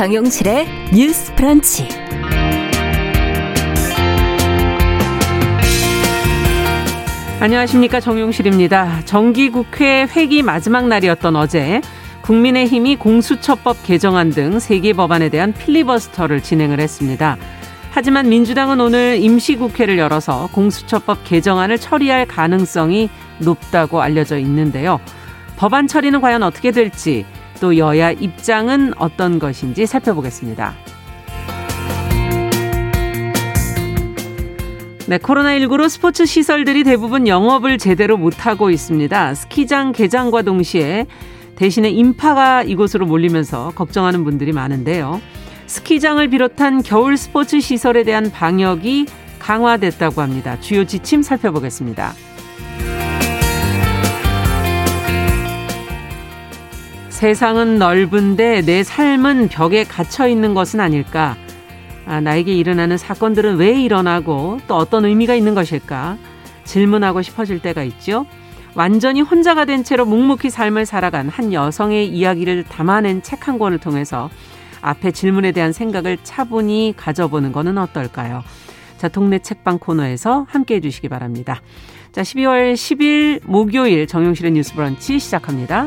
정용실의 뉴스 프런치. 안녕하십니까 정용실입니다. 정기국회 회기 마지막 날이었던 어제 국민의힘이 공수처법 개정안 등 세 개 법안에 대한 필리버스터를 진행을 했습니다. 하지만 민주당은 오늘 임시국회를 열어서 공수처법 개정안을 처리할 가능성이 높다고 알려져 있는데요. 법안 처리는 과연 어떻게 될지 또 여야 입장은 어떤 것인지 살펴보겠습니다. 네, 코로나19로 스포츠 시설들이 대부분 영업을 제대로 못하고 있습니다. 스키장 개장과 동시에 대신에 인파가 이곳으로 몰리면서 걱정하는 분들이 많은데요. 스키장을 비롯한 겨울 스포츠 시설에 대한 방역이 강화됐다고 합니다. 주요 지침 살펴보겠습니다. 세상은 넓은데 내 삶은 벽에 갇혀 있는 것은 아닐까? 아, 나에게 일어나는 사건들은 왜 일어나고 또 어떤 의미가 있는 것일까? 질문하고 싶어질 때가 있죠. 완전히 혼자가 된 채로 묵묵히 삶을 살아간 한 여성의 이야기를 담아낸 책 한 권을 통해서 앞에 질문에 대한 생각을 차분히 가져보는 것은 어떨까요? 자, 동네 책방 코너에서 함께 해주시기 바랍니다. 자, 12월 10일 목요일 정용실의 뉴스 브런치 시작합니다.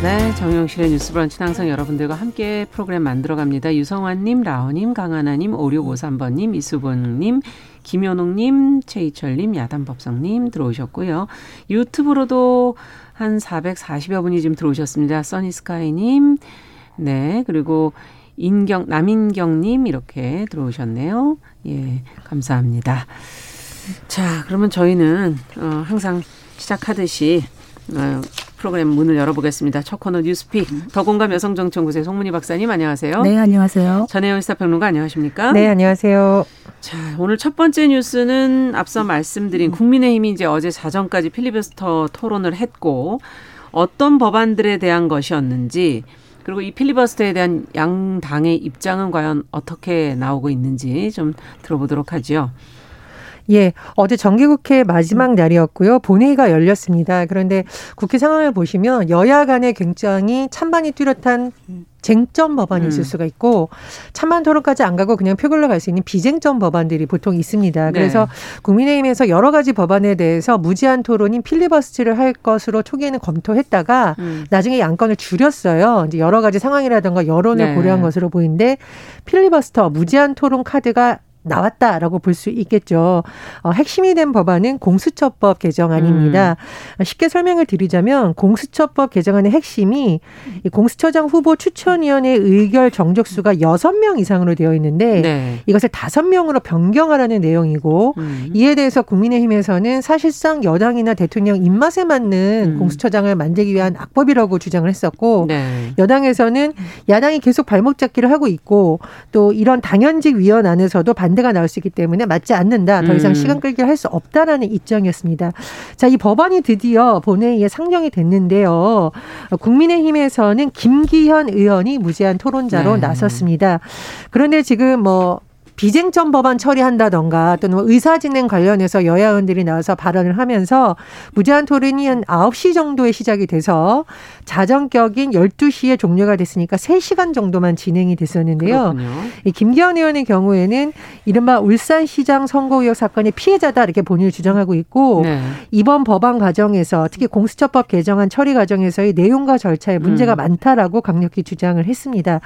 네, 정용실의 뉴스 브런치는 항상 여러분들과 함께 프로그램 만들어갑니다. 유성환님, 라오님, 강하나님, 5653번님, 이수봉님, 김현웅님, 최희철님, 야단법성님 들어오셨고요. 유튜브로도 한 440여 분이 지금 들어오셨습니다. 써니스카이님, 네, 그리고 인경, 남인경님 이렇게 들어오셨네요. 예, 감사합니다. 자, 그러면 저희는 어, 항상 시작하듯이 어, 프로그램 문을 열어보겠습니다. 첫 코너 뉴스픽 더공감 여성정치연구소의 송문희 박사님 안녕하세요. 네 안녕하세요. 전혜연 시사평론가 안녕하십니까? 네 안녕하세요. 자 오늘 첫 번째 뉴스는 앞서 말씀드린 국민의힘이 이제 어제 자정까지 필리버스터 토론을 했고 어떤 법안들에 대한 것이었는지 그리고 이 필리버스터에 대한 양당의 입장은 과연 어떻게 나오고 있는지 좀 들어보도록 하죠. 예, 어제 정기국회 마지막 날이었고요. 본회의가 열렸습니다. 그런데 국회 상황을 보시면 여야 간에 굉장히 찬반이 뚜렷한 쟁점 법안이 있을 음. 수가 있고 찬반 토론까지 안 가고 그냥 표결로 갈 수 있는 비쟁점 법안들이 보통 있습니다. 네. 그래서 네. 국민의힘에서 여러 가지 법안에 대해서 무제한 토론인 필리버스트를 할 것으로 초기에는 검토했다가 음. 나중에 양건을 줄였어요. 이제 여러 가지 상황이라든가 여론을 네. 고려한 것으로 보이는데 필리버스터 무제한 토론 카드가 나왔다라고 볼 수 있겠죠. 어, 핵심이 된 법안은 공수처법 개정안입니다. 음. 쉽게 설명을 드리자면 공수처법 개정안의 핵심이 이 공수처장 후보 추천위원회 의결 정적수가 여섯 명 이상으로 되어 있는데 네. 이것을 다섯 명으로 변경하라는 내용이고 음. 이에 대해서 국민의힘에서는 사실상 여당이나 대통령 입맛에 맞는 음. 공수처장을 만들기 위한 악법이라고 주장을 했었고 네. 여당에서는 야당이 계속 발목 잡기를 하고 있고 또 이런 당연직 위원 안에서도 반대 가 문제가 나올 수 있기 때문에 맞지 않는다. 더 이상 음. 시간 끌기를 할 수 없다라는 입장이었습니다. 자, 이 법안이 드디어 본회의에 상정이 됐는데요. 국민의힘에서는 김기현 의원이 무제한 토론자로 네. 나섰습니다. 그런데 지금 뭐 비쟁점 법안 처리한다던가 또는 뭐 의사진행 관련해서 여야 의원들이 나와서 발언을 하면서 무제한 토론이 한 9시 정도에 시작이 돼서 자정격인 12시에 종료가 됐으니까 3시간 정도만 진행이 됐었는데요. 그렇군요. 이 김기현 의원의 경우에는 이른바 울산시장 선거 의혹 사건의 피해자다 이렇게 본인을 주장하고 있고 네. 이번 법안 과정에서 특히 공수처법 개정안 처리 과정에서의 내용과 절차에 문제가 음. 많다라고 강력히 주장을 했습니다.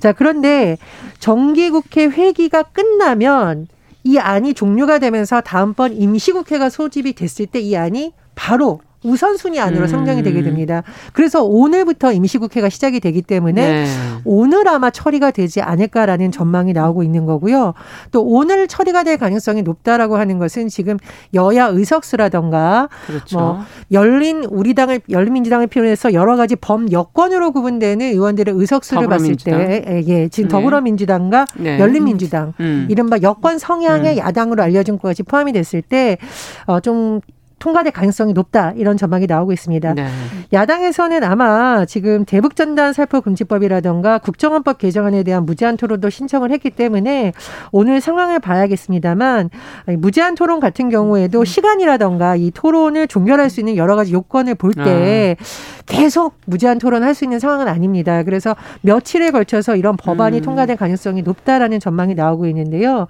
자, 그런데 정기국회 회기가 끝나면 이 안이 종료가 되면서 다음번 임시국회가 소집이 됐을 때 이 안이 바로 우선순위 안으로 음. 선정이 되게 됩니다. 그래서 오늘부터 임시국회가 시작이 되기 때문에 네. 오늘 아마 처리가 되지 않을까라는 전망이 나오고 있는 거고요. 또 오늘 처리가 될 가능성이 높다라고 하는 것은 지금 여야 의석수라던가 그렇죠. 뭐 열린 우리당을 열린민주당을 필요해서 여러 가지 범 여권으로 구분되는 의원들의 의석수를 봤을 때 예, 예, 지금 네. 더불어민주당과 네. 열린민주당 음. 이른바 여권 성향의 음. 야당으로 알려진 것까지 포함이 됐을 때어좀 통과될 가능성이 높다 이런 전망이 나오고 있습니다. 네. 야당에서는 아마 지금 대북전단 살포 금지법이라던가 국정원법 개정안에 대한 무제한 토론도 신청을 했기 때문에 오늘 상황을 봐야겠습니다만 무제한 토론 같은 경우에도 음. 시간이라던가 이 토론을 종결할 수 있는 여러 가지 요건을 볼때 아. 계속 무제한 토론할 수 있는 상황은 아닙니다. 그래서 며칠에 걸쳐서 이런 법안이 음. 통과될 가능성이 높다라는 전망이 나오고 있는데요.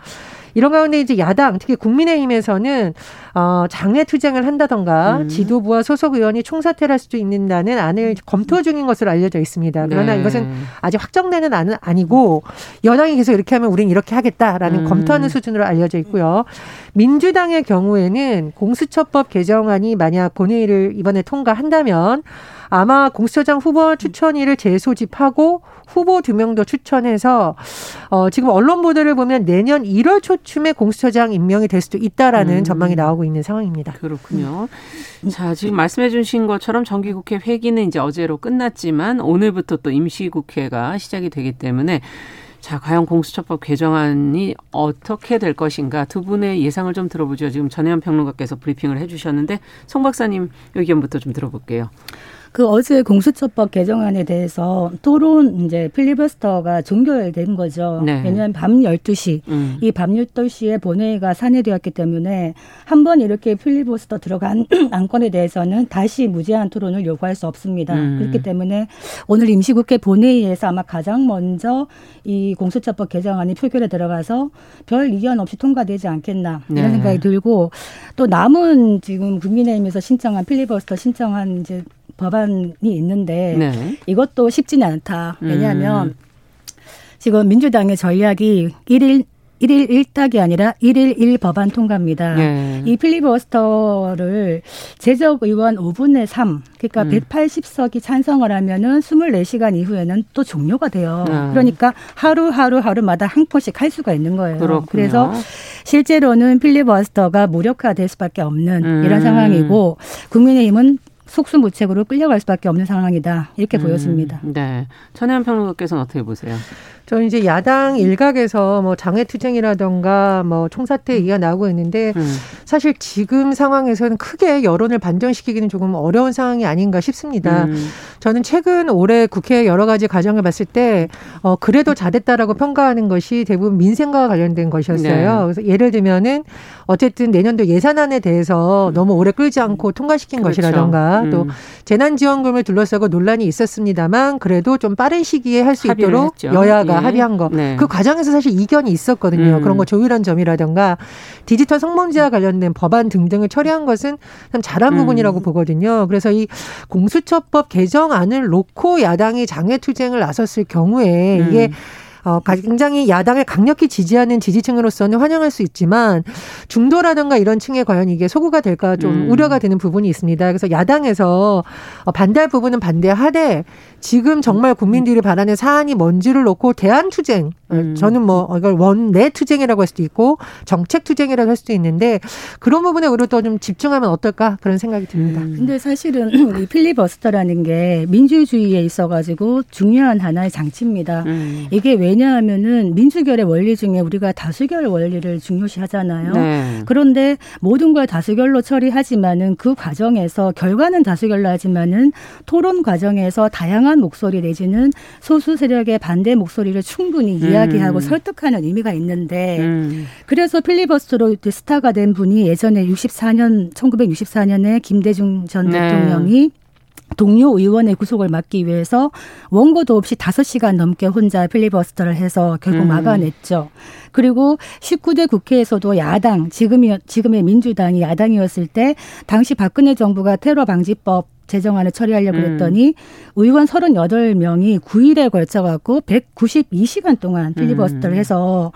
이런 가운데 이제 야당 특히 국민의힘에서는 어 장외 투쟁을 한다던가 음. 지도부와 소속 의원이 총사퇴를 할 수도 있는다는 안을 검토 중인 것으로 알려져 있습니다. 그러나 네. 이것은 아직 확정되는 안은 아니고 여당이 계속 이렇게 하면 우리는 이렇게 하겠다라는 음. 검토하는 수준으로 알려져 있고요. 민주당의 경우에는 공수처법 개정안이 만약 본회의를 이번에 통과한다면 아마 공수처장 후보 추천위를 재소집하고 후보 두 명도 추천해서 어 지금 언론 보도를 보면 내년 1월 초 쯤에 공수처장 임명이 될 수도 있다라는 음. 전망이 나오고 있는 상황입니다. 그렇군요. 자, 지금 말씀해 주신 것처럼 정기국회 회기는 이제 어제로 끝났지만 오늘부터 또 임시국회가 시작이 되기 때문에 자, 과연 공수처법 개정안이 어떻게 될 것인가 두 분의 예상을 좀 들어보죠. 지금 전혜연 평론가께서 브리핑을 해주셨는데 송 박사님 의견부터 좀 들어볼게요. 그 어제 공수처법 개정안에 대해서 토론 이제 필리버스터가 종결된 거죠. 네. 왜냐하면 밤 12시, 음. 이밤 12시에 본회의가 산회되었기 때문에 한 번 이렇게 필리버스터 들어간 안건에 대해서는 다시 무제한 토론을 요구할 수 없습니다. 음. 그렇기 때문에 오늘 임시국회 본회의에서 아마 가장 먼저 이 공수처법 개정안이 표결에 들어가서 별 이견 없이 통과되지 않겠나 이런 네. 생각이 들고 또 남은 지금 국민의힘에서 신청한 필리버스터 신청한 이제 법안이 있는데 네. 이것도 쉽지는 않다. 왜냐하면 음. 지금 민주당의 전략이 일일 일일 일딱이 아니라 일일일 법안 통과입니다. 네. 이 필리버스터를 제적 의원 5분의 3, 그러니까 음. 180석이 찬성을 하면은 24시간 이후에는 또 종료가 돼요. 네. 그러니까 하루하루 하루마다 한 건씩 할 수가 있는 거예요. 그렇군요. 그래서 실제로는 필리버스터가 무력화될 수밖에 없는 음. 이런 상황이고 국민의힘은 속수무책으로 끌려갈 수밖에 없는 상황이다 이렇게 음, 보였습니다. 네, 천혜연 평론가께서는 어떻게 보세요? 저는 이제 야당 일각에서 뭐 장외투쟁이라던가 뭐 총사퇴 얘기가 나오고 있는데 음. 사실 지금 상황에서는 크게 여론을 반전시키기는 조금 어려운 상황이 아닌가 싶습니다. 음. 저는 최근 올해 국회 여러 가지 과정을 봤을 때 어, 그래도 잘했다라고 평가하는 것이 대부분 민생과 관련된 것이었어요. 네. 그래서 예를 들면은 어쨌든 내년도 예산안에 대해서 너무 오래 끌지 않고 통과시킨 그렇죠. 것이라던가 음. 또 재난지원금을 둘러싸고 논란이 있었습니다만 그래도 좀 빠른 시기에 할 수 있도록 했죠. 여야가 예. 합의한 거. 네. 그 과정에서 사실 이견이 있었거든요. 음. 그런 거 조율한 점이라던가 디지털 성범죄와 관련된 법안 등등을 처리한 것은 참 잘한 음. 부분이라고 보거든요. 그래서 이 공수처법 개정안을 놓고 야당이 장외 투쟁을 나섰을 경우에 이게 음. 어, 굉장히 야당을 강력히 지지하는 지지층으로서는 환영할 수 있지만 중도라든가 이런 층에 과연 이게 소구가 될까 좀 음. 우려가 되는 부분이 있습니다. 그래서 야당에서 어, 반대할 부분은 반대하되 지금 정말 국민들이 바라는 사안이 뭔지를 놓고 대안 투쟁 음. 저는 뭐 이걸 원내 투쟁이라고 할 수도 있고 정책 투쟁이라고 할 수도 있는데 그런 부분에 우리가 또좀 집중하면 어떨까 그런 생각이 듭니다. 음. 근데 사실은 이 필리버스터라는 게 민주주의에 있어가지고 중요한 하나의 장치입니다. 음. 이게 왜냐하면은 민주결의 원리 중에 우리가 다수결 원리를 중요시하잖아요. 네. 그런데 모든 걸 다수결로 처리하지만은 그 과정에서 결과는 다수결로 하지만은 토론 과정에서 다양한 목소리 내지는 소수 세력의 반대 목소리를 충분히 이해 이야기하고 음. 설득하는 의미가 있는데 음. 그래서 필리버스터로 스타가 된 분이 예전에 64년 1964년에 김대중 전 네. 대통령이 동료 의원의 구속을 막기 위해서 원고도 없이 5시간 넘게 혼자 필리버스터를 해서 결국 음. 막아냈죠. 그리고 19대 국회에서도 야당, 지금이, 지금의 민주당이 야당이었을 때 당시 박근혜 정부가 테러 방지법 제정안을 처리하려고 음. 그랬더니 의원 38명이 9일에 걸쳐 갖고 192시간 동안 필리버스터를 음. 해서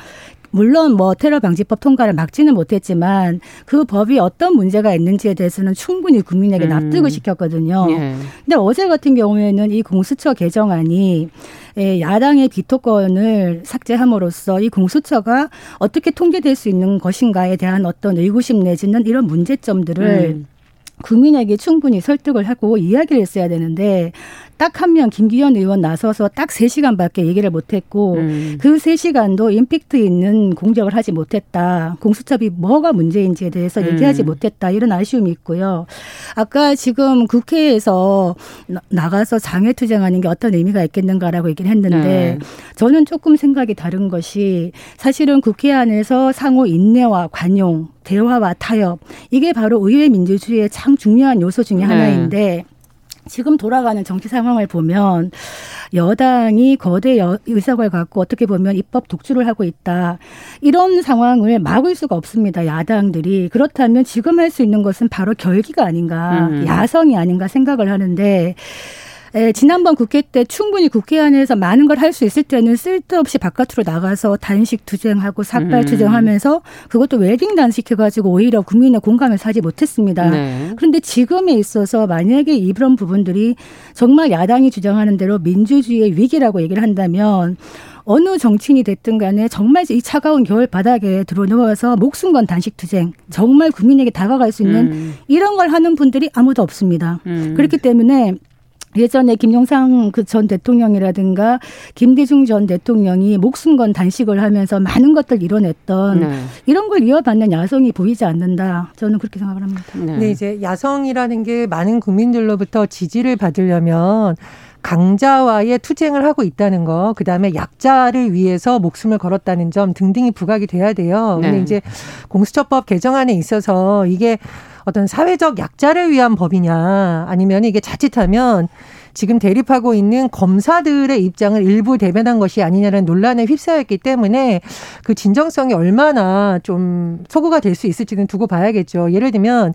물론 뭐 테러 방지법 통과를 막지는 못했지만 그 법이 어떤 문제가 있는지에 대해서는 충분히 국민에게 음. 납득을 시켰거든요. 예. 근데 어제 같은 경우에는 이 공수처 개정안이 예, 야당의 비토권을 삭제함으로써 이 공수처가 어떻게 통제될 수 있는 것인가에 대한 어떤 의구심 내지는 이런 문제점들을 음. 국민에게 충분히 설득을 하고 이야기를 했어야 되는데 딱 한 명 김기현 의원 나서서 딱 세시간밖에 얘기를 못했고 음. 그 세시간도 임팩트 있는 공격을 하지 못했다. 공수처비 뭐가 문제인지에 대해서 음. 얘기하지 못했다. 이런 아쉬움이 있고요. 아까 지금 국회에서 나가서 장애투쟁하는 게 어떤 의미가 있겠는가라고 얘기를 했는데 네. 저는 조금 생각이 다른 것이 사실은 국회 안에서 상호 인내와 관용 대화와 타협 이게 바로 의회 민주주의의 참 중요한 요소 중의 네. 하나인데 지금 돌아가는 정치 상황을 보면 여당이 거대 의석을 갖고 어떻게 보면 입법 독주를 하고 있다. 이런 상황을 막을 수가 없습니다. 야당들이. 그렇다면 지금 할 수 있는 것은 바로 결기가 아닌가, 음. 야성이 아닌가 생각을 하는데 에, 지난번 국회 때 충분히 국회 안에서 많은 걸 할 수 있을 때는 쓸데없이 바깥으로 나가서 단식 투쟁하고 삭발 음. 투쟁하면서 그것도 웨딩 단식 해가지고 오히려 국민의 공감을 사지 못했습니다. 네. 그런데 지금에 있어서 만약에 이런 부분들이 정말 야당이 주장하는 대로 민주주의의 위기라고 얘기를 한다면 어느 정치인이 됐든 간에 정말 이 차가운 겨울 바닥에 들어 누워서 목숨 건 단식 투쟁 정말 국민에게 다가갈 수 있는 음. 이런 걸 하는 분들이 아무도 없습니다. 음. 그렇기 때문에 예전에 김영상 그전 대통령이라든가 김대중 전 대통령이 목숨 건 단식을 하면서 많은 것들 이뤄냈던 네. 이런 걸 이어받는 야성이 보이지 않는다. 저는 그렇게 생각을 합니다. 네. 네, 이제 야성이라는 게 많은 국민들로부터 지지를 받으려면 강자와의 투쟁을 하고 있다는 거, 그 다음에 약자를 위해서 목숨을 걸었다는 점 등등이 부각이 돼야 돼요. 네. 근데 이제 공수처법 개정안에 있어서 이게 어떤 사회적 약자를 위한 법이냐 아니면 이게 자칫하면 지금 대립하고 있는 검사들의 입장을 일부 대변한 것이 아니냐는 논란에 휩싸였기 때문에 그 진정성이 얼마나 좀 소구가 될 수 있을지는 두고 봐야겠죠. 예를 들면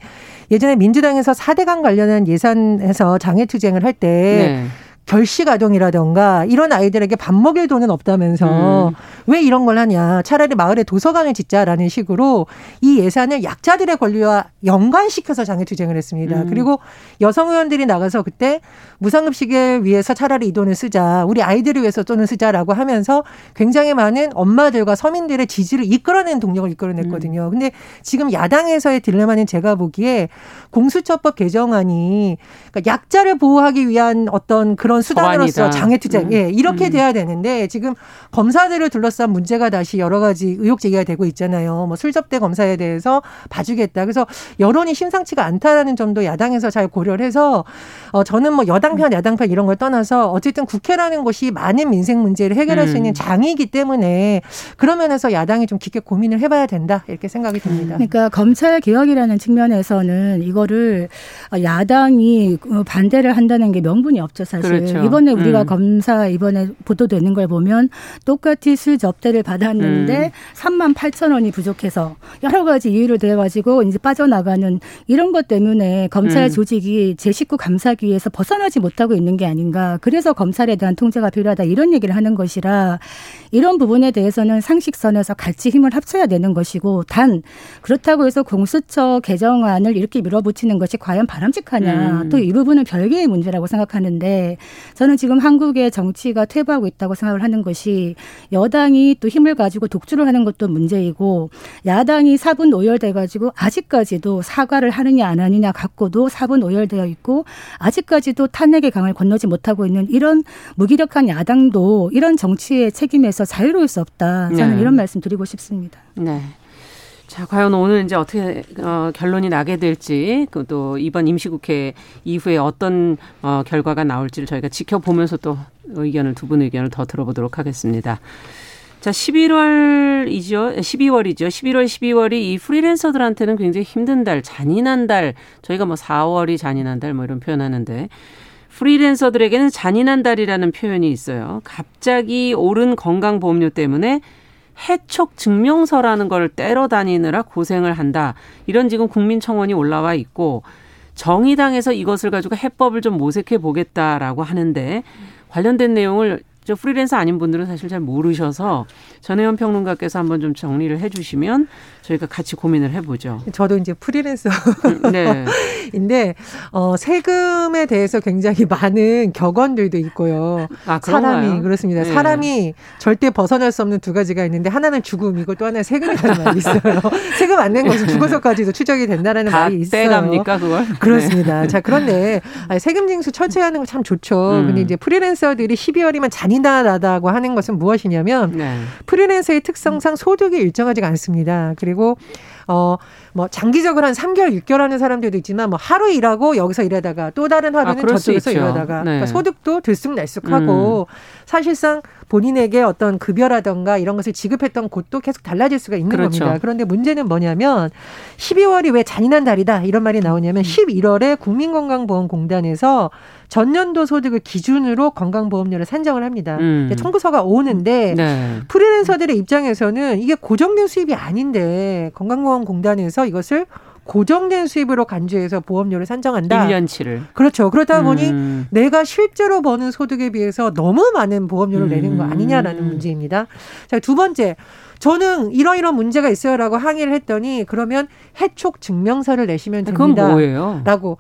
예전에 민주당에서 사대강 관련한 예산에서 장애투쟁을 할때 네. 결식 아동이라던가 이런 아이들에게 밥 먹일 돈은 없다면서 음. 왜 이런 걸 하냐. 차라리 마을에 도서관을 짓자라는 식으로 이 예산을 약자들의 권리와 연관시켜서 장애투쟁을 했습니다. 음. 그리고 여성 의원들이 나가서 그때 무상급식을 위해서 차라리 이 돈을 쓰자. 우리 아이들을 위해서 돈을 쓰자라고 하면서 굉장히 많은 엄마들과 서민들의 지지를 이끌어낸 동력을 이끌어냈거든요. 음. 근데 지금 야당에서의 딜레마는 제가 보기에 공수처법 개정안이 그러니까 약자를 보호하기 위한 어떤 그런 수단으로서 장애투쟁, 음. 예, 이렇게 음. 돼야 되는데 지금 검사들을 둘러싼 문제가 다시 여러 가지 의혹 제기가 되고 있잖아요. 뭐 술접대 검사에 대해서 봐주겠다. 그래서 여론이 심상치가 않다라는 점도 야당에서 잘 고려를 해서 어, 저는 뭐 여당 편, 야당 편 이런 걸 떠나서 어쨌든 국회라는 곳이 많은 민생 문제를 해결할 음. 수 있는 장이기 때문에 그런 면에서 야당이 좀 깊게 고민을 해봐야 된다 이렇게 생각이 듭니다. 그러니까 검찰 개혁이라는 측면에서는 이거를 야당이 반대를 한다는 게 명분이 없죠 사실. 그렇죠. 이번에 우리가 음. 검사 이번에 보도되는 걸 보면 똑같이 술 접대를 받았는데 음. 3만 8천 원이 부족해서 여러 가지 이유를 대가지고 이제 빠져나가는 이런 것 때문에 검찰 음. 조직이 제 식구 감사기 위해서 벗어나지 못하고 있는 게 아닌가. 그래서 검찰에 대한 통제가 필요하다 이런 얘기를 하는 것이라 이런 부분에 대해서는 상식선에서 같이 힘을 합쳐야 되는 것이고 단 그렇다고 해서 공수처 개정안을 이렇게 밀어붙이는 것이 과연 바람직하냐. 음. 또이 부분은 별개의 문제라고 생각하는데 저는 지금 한국의 정치가 퇴보하고 있다고 생각을 하는 것이 여당이 또 힘을 가지고 독주를 하는 것도 문제이고 야당이 사분 오열돼 가지고 아직까지도 사과를 하느냐 안 하느냐 갖고도 사분 오열되어 있고 아직까지도 탄핵의 강을 건너지 못하고 있는 이런 무기력한 야당도 이런 정치의 책임에서 자유로울 수 없다. 저는 네. 이런 말씀 드리고 싶습니다. 네. 자, 과연 오늘 이제 어떻게 어, 결론이 나게 될지, 또 이번 임시국회 이후에 어떤 어, 결과가 나올지를 저희가 지켜보면서 또 의견을 두 분 의견을 더 들어보도록 하겠습니다. 자, 11월이죠. 12월이죠. 11월, 12월이 이 프리랜서들한테는 굉장히 힘든 달, 잔인한 달. 저희가 뭐 4월이 잔인한 달 뭐 이런 표현하는데 프리랜서들에게는 잔인한 달이라는 표현이 있어요. 갑자기 오른 건강보험료 때문에 해촉 증명서라는 걸 떼러 다니느라 고생을 한다. 이런 지금 국민 청원이 올라와 있고 정의당에서 이것을 가지고 해법을 좀 모색해 보겠다라고 하는데 관련된 내용을 저 프리랜서 아닌 분들은 사실 잘 모르셔서 전혜연 평론가께서 한번 좀 정리를 해주시면 저희가 같이 고민을 해보죠. 저도 이제 프리랜서 음, 네. 인데 어, 세금에 대해서 굉장히 많은 격언들도 있고요. 아, 사람이 그렇습니다. 네. 사람이 절대 벗어날 수 없는 두 가지가 있는데 하나는 죽음이고 또 하나는 세금이라는 말이 있어요. 세금 안 낸 것은 죽어서까지도 추적이 된다라는 말이 있어요. 빼갑니까 그걸? 그렇습니다. 네. 자 그런데 세금 징수 철저하는 거 참 좋죠. 음. 근데 이제 프리랜서들이 12월이면 잔 인하다고 하는 것은 무엇이냐면 네. 프리랜서의 특성상 소득이 일정하지가 않습니다. 그리고 어 뭐 장기적으로 한 3개월, 6개월 하는 사람들도 있지만 뭐 하루 일하고 여기서 일하다가 또 다른 하루는 아, 저쪽에서 일하다가 네. 그러니까 소득도 들쑥날쑥하고 음. 사실상 본인에게 어떤 급여라던가 이런 것을 지급했던 곳도 계속 달라질 수가 있는 그렇죠. 겁니다. 그런데 문제는 뭐냐면 12월이 왜 잔인한 달이다 이런 말이 나오냐면 11월에 국민건강보험공단에서 전년도 소득을 기준으로 건강보험료를 산정을 합니다. 음. 청구서가 오는데 네. 프리랜서들의 입장에서는 이게 고정된 수입이 아닌데 건강보험 공단에서 이것을 고정된 수입으로 간주해서 보험료를 산정한다. 1년치를. 그렇죠. 그러다 보니 음. 내가 실제로 버는 소득에 비해서 너무 많은 보험료를 음. 내는 거 아니냐라는 문제입니다. 자, 두 번째. 저는 이러이런 문제가 있어요라고 항의를 했더니 그러면 해촉 증명서를 내시면 됩니다. 그건 뭐예요? 라고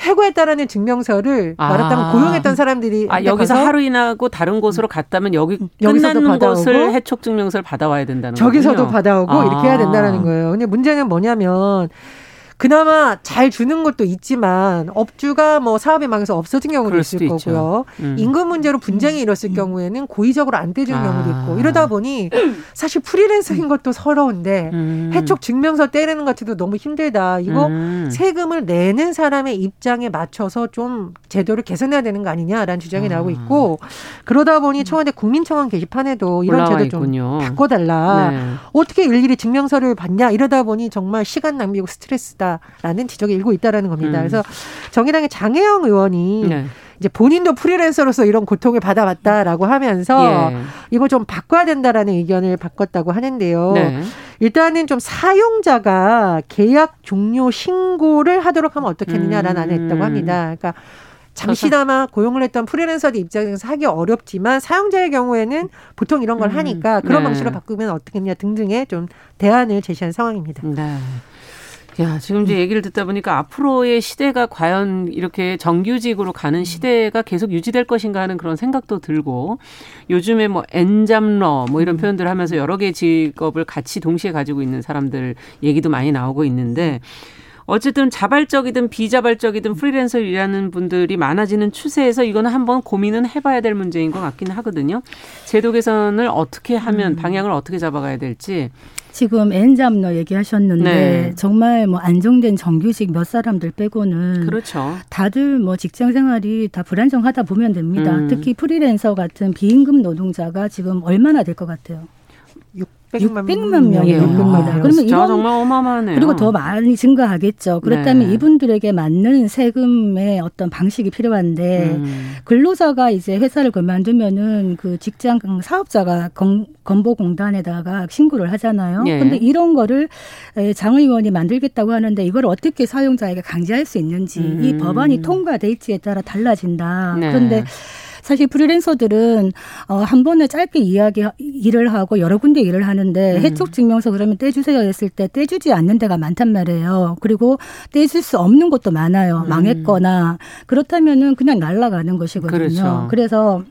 해고했다라는 증명서를 아. 말하자면 고용했던 사람들이 아, 여기서 하루 인하고 다른 곳으로 갔다면 여기 끝나는 곳을 해촉 증명서를 받아와야 된다는 거죠. 저기서도. 받아오고 아. 이렇게 해야 된다는 거예요. 근데 문제는 뭐냐면 그나마 잘 주는 것도 있지만 업주가 뭐 사업이 망해서 없어진 경우도 있을 거고요. 음. 임금 문제로 분쟁이 일었을 음. 경우에는 고의적으로 안 떼준 아. 경우도 있고 이러다 보니 사실 프리랜서인 것도 서러운데 음. 해촉 증명서 떼내는 것 같아도 너무 힘들다. 이거 음. 세금을 내는 사람의 입장에 맞춰서 좀 제도를 개선해야 되는 거 아니냐라는 주장이 아. 나오고 있고 그러다 보니 청와대 국민청원 게시판에도 이런 제도 좀 있군요. 바꿔달라. 네. 어떻게 일일이 증명서를 받냐 이러다 보니 정말 시간 낭비고 스트레스다. 있다라는 지적이 일고 있다라는 겁니다. 음. 그래서 정의당의 장혜영 의원이 네. 이제 본인도 프리랜서로서 이런 고통을 받아왔다라고 하면서 예. 이거 좀 바꿔야 된다라는 의견을 바꿨다고 하는데요. 네. 일단은 좀 사용자가 계약 종료 신고를 하도록 하면 어떻겠느냐라는 음. 안을 했다고 합니다. 그러니까 잠시나마 고용을 했던 프리랜서들 입장에서 하기 어렵지만 사용자의 경우에는 보통 이런 걸 음. 하니까 그런 네. 방식으로 바꾸면 어떻겠냐 등등의 좀 대안을 제시한 상황입니다. 네. 야, 지금 이제 얘기를 듣다 보니까 앞으로의 시대가 과연 이렇게 정규직으로 가는 시대가 계속 유지될 것인가 하는 그런 생각도 들고 요즘에 뭐 엔잡러 뭐 이런 표현들을 하면서 여러 개 직업을 같이 동시에 가지고 있는 사람들 얘기도 많이 나오고 있는데 어쨌든 자발적이든 비자발적이든 프리랜서 일하는 분들이 많아지는 추세에서 이거는 한번 고민은 해봐야 될 문제인 것 같기는 하거든요. 제도 개선을 어떻게 하면 음. 방향을 어떻게 잡아가야 될지 지금 엔잡너 얘기하셨는데 네. 정말 뭐 안정된 정규직 몇 사람들 빼고는 그렇죠. 다들 뭐 직장 생활이 다 불안정하다 보면 됩니다. 음. 특히 프리랜서 같은 비임금 노동자가 지금 얼마나 될 것 같아요? 600만, 600만 명이 됩니다. 그러면 이런 정말 어마어마하네요. 그리고 더 많이 증가하겠죠. 그렇다면 네. 이분들에게 맞는 세금의 어떤 방식이 필요한데 음. 근로자가 이제 회사를 그만두면은 그 직장 사업자가 건, 건보공단에다가 신고를 하잖아요. 예. 근데 이런 거를 장 의원이 만들겠다고 하는데 이걸 어떻게 사용자에게 강제할 수 있는지 음. 이 법안이 통과될지에 따라 달라진다. 네. 그런데 사실 프리랜서들은 어, 한 번에 짧게 이야기 일을 하고 여러 군데 일을 하는데 음. 해촉 증명서 그러면 떼주세요 했을 때 떼주지 않는 데가 많단 말이에요. 그리고 떼줄 수 없는 곳도 많아요. 음. 망했거나 그렇다면은 그냥 날라가는 것이거든요. 그렇죠. 그래서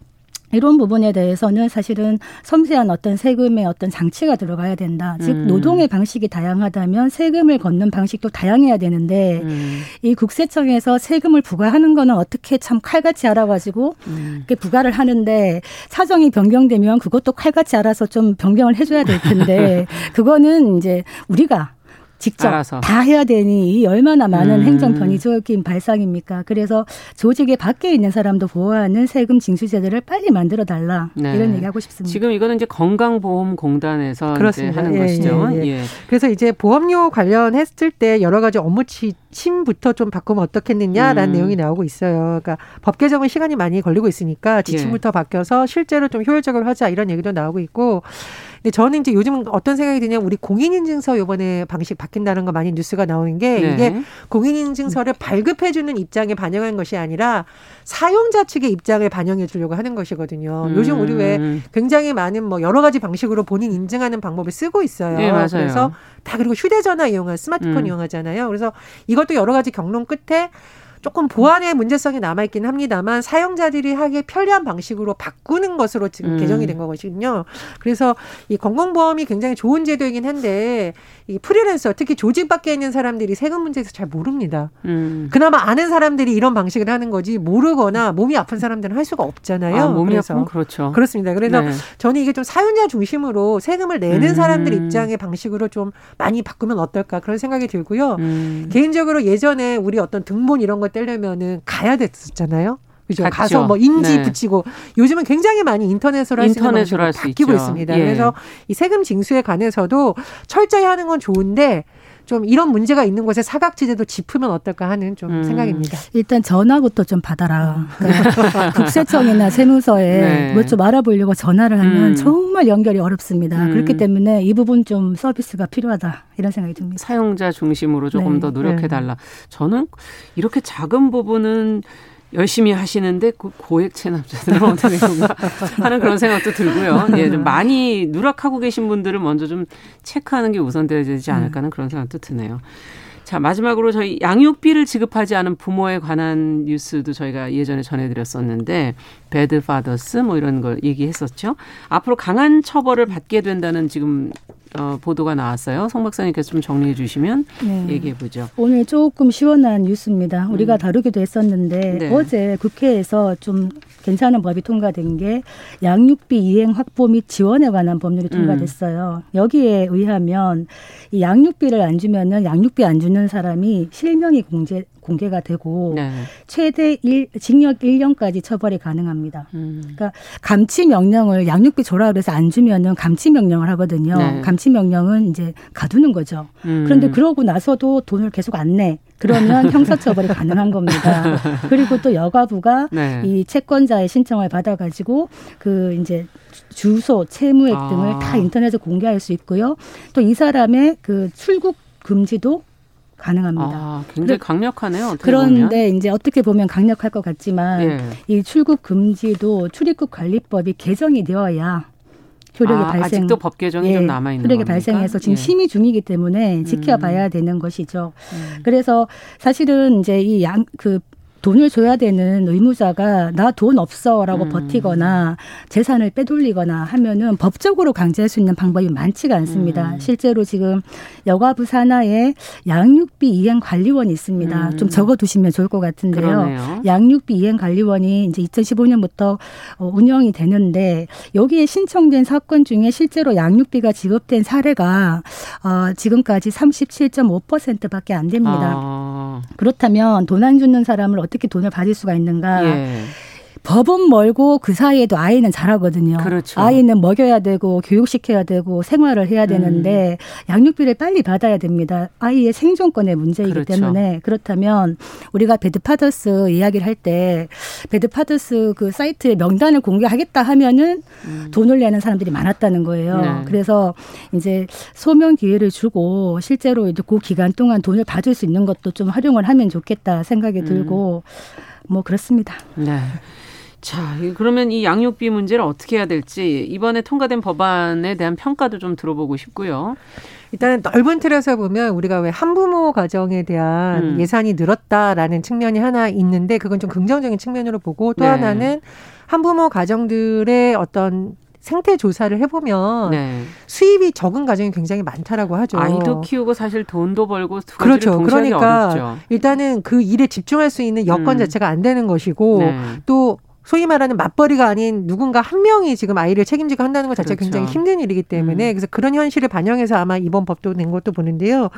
이런 부분에 대해서는 사실은 섬세한 어떤 세금의 어떤 장치가 들어가야 된다. 즉 음. 노동의 방식이 다양하다면 세금을 걷는 방식도 다양해야 되는데 음. 이 국세청에서 세금을 부과하는 거는 어떻게 참 칼같이 알아가지고 음. 이렇게 부과를 하는데 사정이 변경되면 그것도 칼같이 알아서 좀 변경을 해줘야 될 텐데 그거는 이제 우리가 직접 알아서. 다 해야 되니 이 얼마나 많은 음. 행정 변이적인 발상입니까? 그래서 조직의 밖에 있는 사람도 보호하는 세금 징수 제도를 빨리 만들어 달라 네. 이런 얘기하고 싶습니다. 지금 이거는 이제 건강보험공단에서 그렇습니다. 하는 예, 것이죠. 예, 예. 예. 그래서 이제 보험료 관련했을 때 여러 가지 업무 지침부터 좀 바꾸면 어떻겠느냐라는 음. 내용이 나오고 있어요. 그러니까 법 개정은 시간이 많이 걸리고 있으니까 지침부터 예. 바뀌어서 실제로 좀 효율적으로 하자 이런 얘기도 나오고 있고 근데 저는 이제 요즘 어떤 생각이 드냐 우리 공인인증서 요번에 방식 바뀐다는 거 많이 뉴스가 나오는 게 네. 이게 공인인증서를 발급해 주는 입장에 반영한 것이 아니라 사용자 측의 입장을 반영해 주려고 하는 것이거든요. 음. 요즘 우리 왜 굉장히 많은 뭐 여러 가지 방식으로 본인 인증하는 방법을 쓰고 있어요. 네, 맞아요. 그래서 다 그리고 휴대전화 이용한 스마트폰 음. 이용하잖아요. 그래서 이것도 여러 가지 경론 끝에 조금 보안의 문제성이 남아있긴 합니다만 사용자들이 하기에 편리한 방식으로 바꾸는 것으로 지금 음. 개정이 된 거거든요. 그래서 이 건강보험이 굉장히 좋은 제도이긴 한데 이 프리랜서 특히 조직 밖에 있는 사람들이 세금 문제에서 잘 모릅니다. 음. 그나마 아는 사람들이 이런 방식을 하는 거지 모르거나 몸이 아픈 사람들은 할 수가 없잖아요. 아, 몸이 그래서 아프면 그렇죠. 그렇습니다. 그래서 네. 저는 이게 좀 사용자 중심으로 세금을 내는 음. 사람들 입장의 방식으로 좀 많이 바꾸면 어떨까 그런 생각이 들고요. 음. 개인적으로 예전에 우리 어떤 등본 이런 것 떼려면은 가야 됐었잖아요. 그죠? 갔죠. 가서 뭐 인지 네. 붙이고 요즘은 굉장히 많이 인터넷으로 할수 있는 방식으로 바뀌고 있죠. 있습니다. 예. 그래서 이 세금 징수에 관해서도 철저히 하는 건 좋은데 좀 이런 문제가 있는 곳에 사각 지대도 짚으면 어떨까 하는 좀 음. 생각입니다. 일단 전화부터 좀 받아라. 그러니까 국세청이나 세무서에 네. 뭐좀 알아보려고 전화를 하면 음. 정말 연결이 어렵습니다. 음. 그렇기 때문에 이 부분 좀 서비스가 필요하다 이런 생각이 듭니다. 사용자 중심으로 조금 네. 더 노력해 달라. 네. 저는 이렇게 작은 부분은 열심히 하시는데 그 고액 체납자들은 어떻게 되는가 하는 그런 생각도 들고요. 예, 좀 많이 누락하고 계신 분들을 먼저 좀 체크하는 게 우선되어야 되지 않을까 하는 그런 생각도 드네요. 자, 마지막으로 저희 양육비를 지급하지 않은 부모에 관한 뉴스도 저희가 예전에 전해드렸었는데, 배드 파더스 뭐 이런 걸 얘기했었죠. 앞으로 강한 처벌을 받게 된다는 지금 어, 보도가 나왔어요. 송 박사님께서 좀 정리해 주시면 네. 얘기해 보죠. 오늘 조금 시원한 뉴스입니다. 우리가 음. 다루기도 했었는데 네. 어제 국회에서 좀 괜찮은 법이 통과된 게 양육비 이행 확보 및 지원에 관한 법률이 통과됐어요. 음. 여기에 의하면 이 양육비를 안 주면은 양육비 안 주는 사람이 실명이 공제 공개가 되고 네. 최대 일, 징역 1년까지 처벌이 가능합니다. 음. 그러니까 감치 명령을 양육비 줘라 그래서 안 주면은 감치 명령을 하거든요. 네. 감치 명령은 이제 가두는 거죠. 음. 그런데 그러고 나서도 돈을 계속 안 내. 그러면 형사처벌이 가능한 겁니다. 그리고 또 여가부가 네. 이 채권자의 신청을 받아가지고 그 이제 주소, 채무액 등을 아. 다 인터넷에 공개할 수 있고요. 또 이 사람의 그 출국 금지도 가능합니다. 아, 굉장히 강력하네요. 그런데 보면. 이제 어떻게 보면 강력할 것 같지만 예. 이 출국 금지도 출입국 관리법이 개정이 되어야 효력이 아, 발생. 아직도 법 개정이 예, 좀 남아 있는 효력이 겁니까? 발생해서 지금 예. 심의 중이기 때문에 지켜봐야 음. 되는 것이죠. 음. 그래서 사실은 이제 이 양 그 돈을 줘야 되는 의무자가 나 돈 없어라고 음. 버티거나 재산을 빼돌리거나 하면은 법적으로 강제할 수 있는 방법이 많지가 않습니다. 음. 실제로 지금 여가부 산하에 양육비 이행 관리원이 있습니다. 음. 좀 적어 두시면 좋을 것 같은데요. 그러네요. 양육비 이행 관리원이 이제 2015년부터 어, 운영이 되는데 여기에 신청된 사건 중에 실제로 양육비가 지급된 사례가 어, 지금까지 37.5%밖에 안 됩니다. 아. 그렇다면 돈 안 주는 사람을 어떻게 어떻게 돈을 받을 수가 있는가. 예. 법은 멀고 그 사이에도 아이는 자라거든요. 그렇죠. 아이는 먹여야 되고 교육시켜야 되고 생활을 해야 되는데 음. 양육비를 빨리 받아야 됩니다. 아이의 생존권의 문제이기 그렇죠. 때문에 그렇다면 우리가 배드파더스 이야기를 할 때 배드파더스 그 사이트에 명단을 공개하겠다 하면은 음. 돈을 내는 사람들이 많았다는 거예요. 네. 그래서 이제 소명 기회를 주고 실제로 이제 그 기간 동안 돈을 받을 수 있는 것도 좀 활용을 하면 좋겠다 생각이 음. 들고 뭐 그렇습니다. 네. 자, 그러면 이 양육비 문제를 어떻게 해야 될지 이번에 통과된 법안에 대한 평가도 좀 들어보고 싶고요. 일단은 넓은 틀에서 보면 우리가 왜 한부모 가정에 대한 음. 예산이 늘었다라는 측면이 하나 있는데 그건 좀 긍정적인 측면으로 보고 또 네. 하나는 한부모 가정들의 어떤 생태 조사를 해보면 네. 수입이 적은 가정이 굉장히 많다라고 하죠. 아이도 키우고 사실 돈도 벌고 두 그렇죠. 그러니까 어렵죠. 일단은 그 일에 집중할 수 있는 여건 음. 자체가 안 되는 것이고 네. 또 소위 말하는 맞벌이가 아닌 누군가 한 명이 지금 아이를 책임지고 한다는 것 자체가 그렇죠. 굉장히 힘든 일이기 때문에 음. 그래서 그런 현실을 반영해서 아마 이번 법도 낸 것도 보는데요.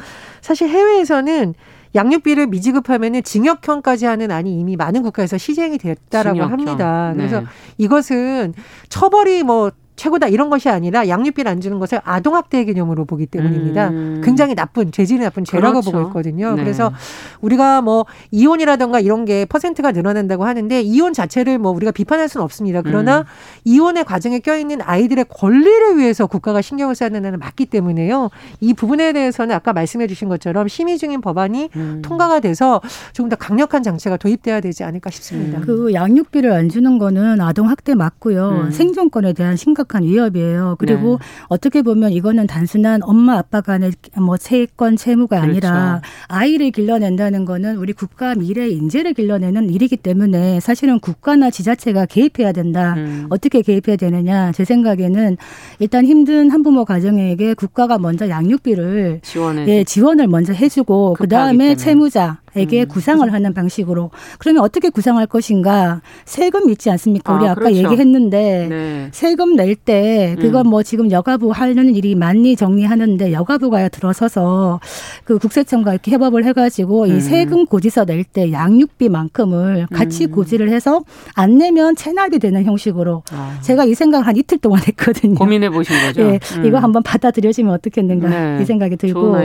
사실 해외에서는 양육비를 미지급하면은 징역형까지 하는 안이 이미 많은 국가에서 시행이 됐다라고 징역형. 합니다. 그래서 네. 이것은 처벌이 뭐 최고다 이런 것이 아니라 양육비를 안 주는 것을 아동학대 개념으로 보기 때문입니다. 음. 굉장히 나쁜 죄질이 나쁜 죄라고 그렇죠. 보고 있거든요. 네. 그래서 우리가 뭐 이혼이라든가 이런 게 퍼센트가 늘어난다고 하는데 이혼 자체를 뭐 우리가 비판할 수는 없습니다. 그러나 음. 이혼의 과정에 껴있는 아이들의 권리를 위해서 국가가 신경을 써야 된다는 맞기 때문에요. 이 부분에 대해서는 아까 말씀해 주신 것처럼 심의 중인 법안이 음. 통과가 돼서 조금 더 강력한 장치가 도입돼야 되지 않을까 싶습니다. 그 양육비를 안 주는 거는 아동 학대 맞고요. 음. 생존권에 대한 심각 한 위협이에요. 그리고 네. 어떻게 보면 이거는 단순한 엄마 아빠 간의 뭐 채권 채무가 그렇죠. 아니라 아이를 길러낸다는 거는 우리 국가 미래 인재를 길러내는 일이기 때문에 사실은 국가나 지자체가 개입해야 된다. 음. 어떻게 개입해야 되느냐? 제 생각에는 일단 힘든 한부모 가정에게 국가가 먼저 양육비를 지원해 예, 지원을 먼저 해주고 그 다음에 채무자 에게 음. 구상을 하는 방식으로 그러면 어떻게 구상할 것인가 세금 있지 않습니까? 우리 아, 까 그렇죠. 얘기했는데 네. 세금 낼 때 그건 음. 뭐 지금 여가부 하는 일이 많이 정리하는데 여가부가 들어서서 그 국세청과 이렇게 협업을 해가지고 음. 이 세금 고지서 낼 때 양육비만큼을 같이 음. 고지를 해서 안 내면 체납이 되는 형식으로 아. 제가 이 생각 한 이틀 동안 했거든요. 고민해 보신 거죠? 네, 이거 한번 받아들여지면 어떻겠는가 네. 이 생각이 들고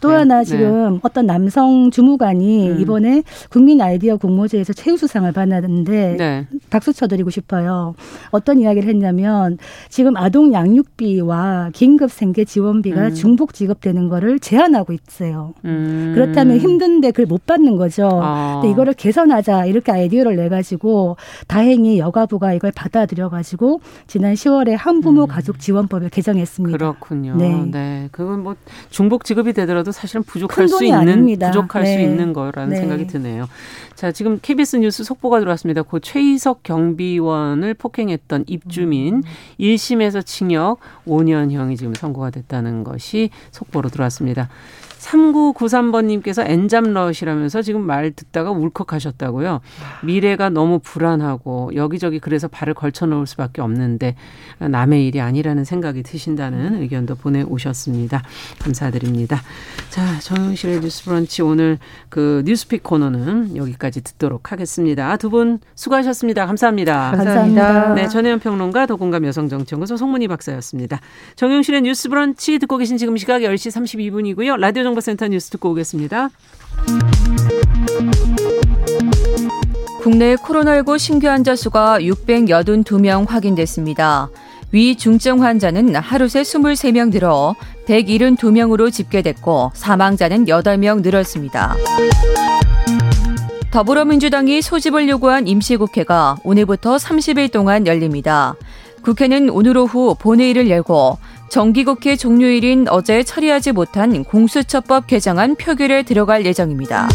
또 하나 지금 네. 어떤 남성 주무관이 음. 이번에 국민 아이디어 공모제에서 최우수상을 받았는데 네. 박수 쳐드리고 싶어요. 어떤 이야기를 했냐면 지금 아동 양육비와 긴급 생계 지원비가 음. 중복 지급되는 거를 제한하고 있어요. 음. 그렇다면 힘든데 그걸 못 받는 거죠. 아. 근데 이거를 개선하자 이렇게 아이디어를 내 가지고 다행히 여가부가 이걸 받아들여 가지고 지난 10월에 한부모 음. 가족 지원법을 개정했습니다. 그렇군요. 네. 네. 그건 뭐 중복 지급이 되더라도 사실은 부족할 수 있는 아닙니다. 부족할 네. 수 있는 거라는 네. 생각이 드네요. 자, 지금 KBS 뉴스 속보가 들어왔습니다. 고 최희석 경비원을 폭행했던 입주민 음. 1심에서 징역 5년형이 지금 선고가 됐다는 것이 속보로 들어왔습니다. 3993번님께서 엔잡러시라면서 지금 말 듣다가 울컥하셨다고요. 미래가 너무 불안하고 여기저기 그래서 발을 걸쳐 놓을 수밖에 없는데 남의 일이 아니라는 생각이 드신다는 의견도 보내오셨습니다. 감사드립니다. 자, 정영실의 뉴스 브런치 오늘 그 뉴스픽 코너는 여기까지 듣도록 하겠습니다. 두 분 수고하셨습니다. 감사합니다. 감사합니다. 네, 전혜연 평론가 더공감 여성정치연구소 송문희 박사였습니다. 정영실의 뉴스 브런치 듣고 계신 지금 시각 10시 32분이고요. 라디오 정보센터 뉴스 듣고 오겠습니다. 국내 코로나19 신규 환자 수가 682명 확인됐습니다. 위 중증 환자는 하루 새 23명 늘어 172명으로 집계됐고 사망자는 8명 늘었습니다. 더불어민주당이 소집을 요구한 임시국회가 오늘부터 30일 동안 열립니다. 국회는 오늘 오후 본회의를 열고 정기국회 종료일인 어제 처리하지 못한 공수처법 개정안 표결에 들어갈 예정입니다.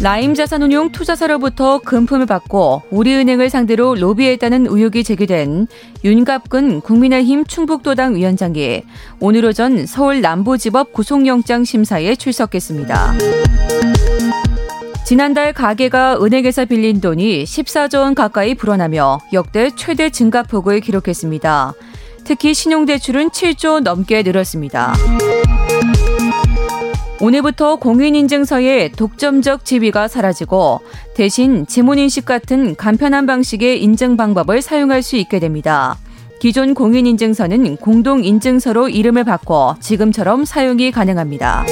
라임 자산운용 투자사로부터 금품을 받고 우리은행을 상대로 로비했다는 의혹이 제기된 윤갑근 국민의힘 충북도당 위원장이 오늘 오전 서울 남부지법 구속영장 심사에 출석했습니다. 지난달 가계가 은행에서 빌린 돈이 14조 원 가까이 불어나며 역대 최대 증가폭을 기록했습니다. 특히 신용대출은 7조 넘게 늘었습니다. 오늘부터 공인인증서의 독점적 지위가 사라지고 대신 지문인식 같은 간편한 방식의 인증 방법을 사용할 수 있게 됩니다. 기존 공인인증서는 공동인증서로 이름을 바꿔 지금처럼 사용이 가능합니다.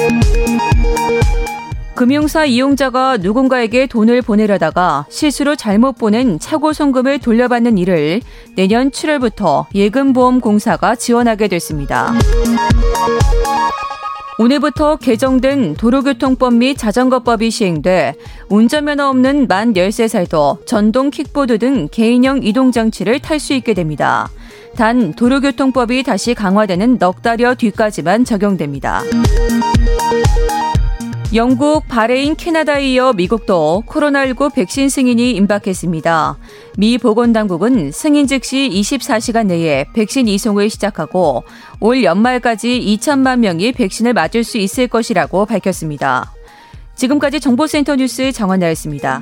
금융사 이용자가 누군가에게 돈을 보내려다가 실수로 잘못 보낸 차고 송금을 돌려받는 일을 내년 7월부터 예금보험공사가 지원하게 됐습니다. 오늘부터 개정된 도로교통법 및 자전거법이 시행돼 운전면허 없는 만 13살도 전동 킥보드 등 개인형 이동장치를 탈 수 있게 됩니다. 단 도로교통법이 다시 강화되는 넉 달여 뒤까지만 적용됩니다. 영국, 바레인, 캐나다에 이어 미국도 코로나19 백신 승인이 임박했습니다. 미 보건당국은 승인 즉시 24시간 내에 백신 이송을 시작하고 올 연말까지 2천만 명이 백신을 맞을 수 있을 것이라고 밝혔습니다. 지금까지 정보센터 뉴스 정원나였습니다.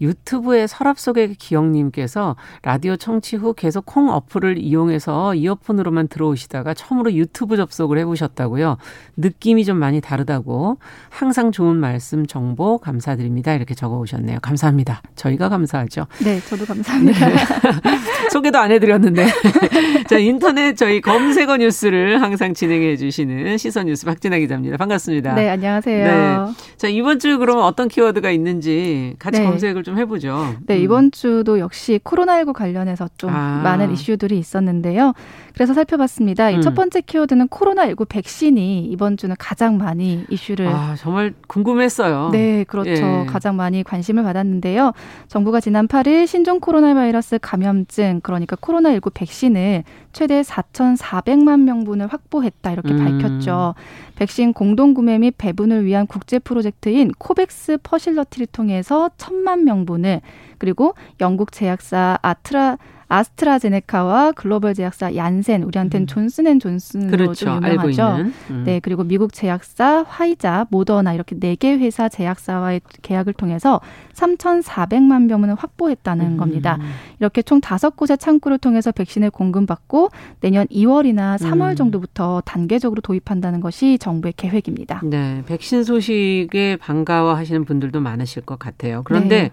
유튜브의 서랍 속의 기영님께서 라디오 청취 후 계속 콩 어플을 이용해서 이어폰으로만 들어오시다가 처음으로 유튜브 접속을 해보셨다고요. 느낌이 좀 많이 다르다고 항상 좋은 말씀 정보 감사드립니다. 이렇게 적어오셨네요. 감사합니다. 저희가 감사하죠. 네, 저도 감사합니다. 네. 소개도 안 해드렸는데 자 인터넷 저희 검색어 뉴스를 항상 진행해 주시는 시선 뉴스 박진아 기자입니다. 반갑습니다. 네, 안녕하세요. 네. 자 이번 주 그러면 어떤 키워드가 있는지 같이 네. 검색을 좀좀 해보죠. 네, 음. 이번 주도 역시 코로나19 관련해서 좀 아. 많은 이슈들이 있었는데요. 그래서 살펴봤습니다. 음. 첫 번째 키워드는 코로나19 백신이 이번 주는 가장 많이 이슈를. 아, 정말 궁금했어요. 네, 그렇죠. 예. 가장 많이 관심을 받았는데요. 정부가 지난 8일 신종 코로나 바이러스 감염증, 그러니까 코로나19 백신을 최대 4,400만 명분을 확보했다 이렇게 음. 밝혔죠. 백신 공동 구매 및 배분을 위한 국제 프로젝트인 코백스 퍼실러티를 통해서 1,000만 명분을 그리고 영국 제약사 아트라 아스트라제네카와 글로벌 제약사 얀센, 우리한테는 음. 존슨앤존슨으로 그렇죠. 좀 유명하죠. 음. 네, 그리고 미국 제약사 화이자, 모더나 이렇게 네 개 회사 제약사와의 계약을 통해서 3,400만 병원을 확보했다는 음. 겁니다. 이렇게 총 다섯 곳의 창구를 통해서 백신을 공급받고 내년 2월이나 3월 음. 정도부터 단계적으로 도입한다는 것이 정부의 계획입니다. 네, 백신 소식에 반가워하시는 분들도 많으실 것 같아요. 그런데 네.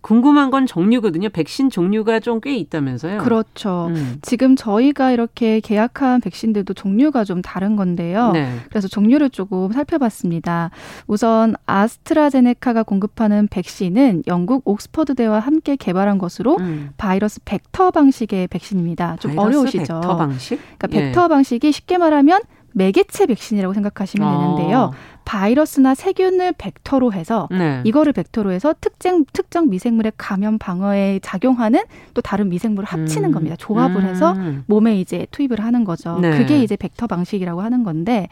궁금한 건 종류거든요. 백신 종류가 좀 꽤 있다면서요? 그렇죠. 음. 지금 저희가 이렇게 계약한 백신들도 종류가 좀 다른 건데요. 네. 그래서 종류를 조금 살펴봤습니다. 우선 아스트라제네카가 공급하는 백신은 영국 옥스퍼드대와 함께 개발한 것으로 음. 바이러스 벡터 방식의 백신입니다. 좀 어려우시죠? 벡터 방식? 그러니까 벡터 예. 방식이 쉽게 말하면 매개체 백신이라고 생각하시면 어. 되는데요. 바이러스나 세균을 벡터로 해서 네. 이거를 벡터로 해서 특정 특정 미생물의 감염 방어에 작용하는 또 다른 미생물을 합치는 음. 겁니다. 조합을 음. 해서 몸에 이제 투입을 하는 거죠. 네. 그게 이제 벡터 방식이라고 하는 건데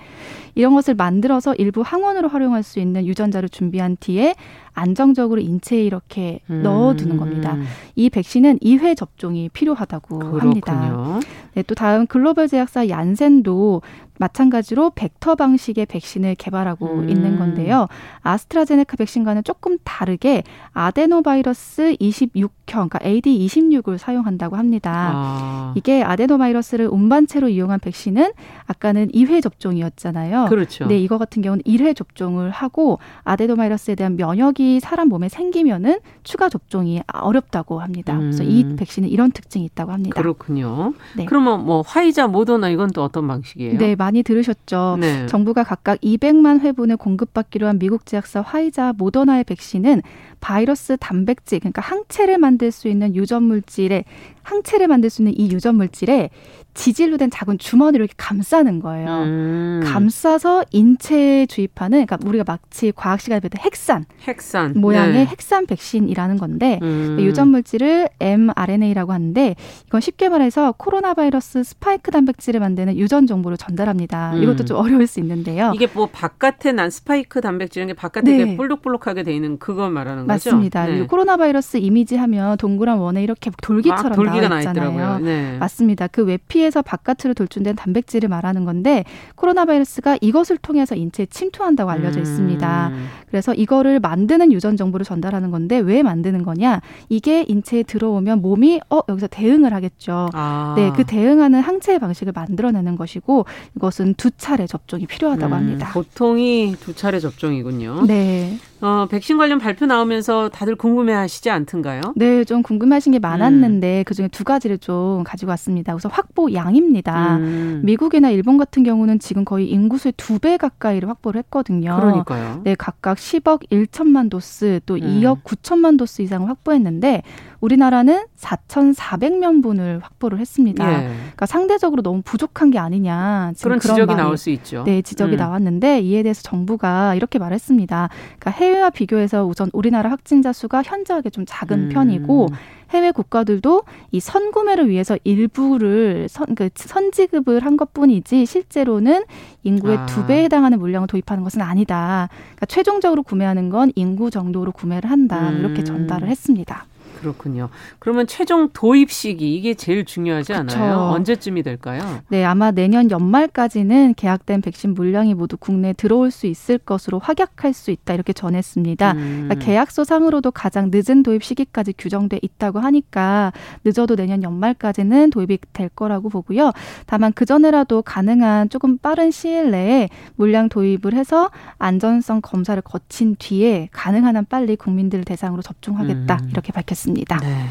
이런 것을 만들어서 일부 항원으로 활용할 수 있는 유전자를 준비한 뒤에 안정적으로 인체에 이렇게 음. 넣어두는 겁니다. 이 백신은 2회 접종이 필요하다고 그렇군요. 합니다. 네, 또 다음 글로벌 제약사 얀센도 마찬가지로 벡터 방식의 백신을 개발하고 음. 있는 건데요. 아스트라제네카 백신과는 조금 다르게 아데노바이러스 26형, 그러니까 AD26을 사용한다고 합니다. 아. 이게 아데노바이러스를 운반체로 이용한 백신은 아까는 2회 접종이었잖아요. 그렇죠. 네, 이거 같은 경우는 1회 접종을 하고 아데노바이러스에 대한 면역이 사람 몸에 생기면은 추가 접종이 어렵다고 합니다. 음. 그래서 이 음. 백신은 이런 특징이 있다고 합니다. 그렇군요. 네. 그러면 뭐 화이자, 모더나 이건 또 어떤 방식이에요? 네, 많이 들으셨죠. 네. 정부가 각각 200만 회분을 공급받기로 한 미국 제약사 화이자, 모더나의 백신은 바이러스 단백질, 그러니까 항체를 만들 수 있는 유전 물질에 항체를 만들 수 있는 이 유전 물질에 지질로 된 작은 주머니를 이렇게 감싸는 거예요. 음. 감싸서 인체에 주입하는, 그러니까 우리가 마치 과학 시간에 배웠던 핵산, 핵산 모양의 네. 핵산 백신이라는 건데 음. 유전 물질을 mRNA라고 하는데 이건 쉽게 말해서 코로나 바이러스 스파이크 단백질을 만드는 유전 정보를 전달합니다. 음. 이것도 좀 어려울 수 있는데요. 이게 뭐 바깥에 난 스파이크 단백질 이런 게 바깥에 네. 볼록볼록하게 돼 있는 그거 말하는 거죠? 맞습니다. 네. 코로나 바이러스 이미지 하면 동그란 원에 이렇게 돌기처럼 나와 있잖아요. 네. 맞습니다. 그 외피에 서 바깥으로 돌출된 단백질을 말하는 건데 코로나 바이러스가 이것을 통해서 인체에 침투한다고 알려져 있습니다. 음. 그래서 이거를 만드는 유전 정보를 전달하는 건데 왜 만드는 거냐? 이게 인체에 들어오면 몸이 어 여기서 대응을 하겠죠. 아. 네, 그 대응하는 항체의 방식을 만들어내는 것이고 이것은 두 차례 접종이 필요하다고 음, 합니다. 보통이 두 차례 접종이군요. 네. 어, 백신 관련 발표 나오면서 다들 궁금해 하시지 않던가요? 네, 좀 궁금하신 게 많았는데 음. 그 중에 두 가지를 좀 가지고 왔습니다. 우선 확보 양입니다. 음. 미국이나 일본 같은 경우는 지금 거의 인구수의 두 배 가까이를 확보를 했거든요. 그러니까요. 네, 각각 10억 1천만 도스 또 음. 2억 9천만 도스 이상을 확보했는데 우리나라는 4,400명 분을 확보를 했습니다. 예. 그러니까 상대적으로 너무 부족한 게 아니냐. 그런 지적이 나올 수 있죠. 네, 지적이 음. 나왔는데 이에 대해서 정부가 이렇게 말했습니다. 그러니까 해외와 비교해서 우선 우리나라 확진자 수가 현저하게 좀 작은 음. 편이고 해외 국가들도 이 선구매를 위해서 일부를 선, 그 선지급을 한 것뿐이지 실제로는 인구의 아. 두 배에 해당하는 물량을 도입하는 것은 아니다. 그러니까 최종적으로 구매하는 건 인구 정도로 구매를 한다. 음. 이렇게 전달을 했습니다. 그렇군요. 그러면 최종 도입 시기 이게 제일 중요하지 그쵸. 않아요? 언제쯤이 될까요? 네, 아마 내년 연말까지는 계약된 백신 물량이 모두 국내에 들어올 수 있을 것으로 확약할 수 있다 이렇게 전했습니다. 음. 그러니까 계약서 상으로도 가장 늦은 도입 시기까지 규정돼 있다고 하니까 늦어도 내년 연말까지는 도입이 될 거라고 보고요. 다만 그 전에라도 가능한 조금 빠른 시일 내에 물량 도입을 해서 안전성 검사를 거친 뒤에 가능한 한 빨리 국민들 대상으로 접종하겠다 음. 이렇게 밝혔습니다. 있습니다. 네.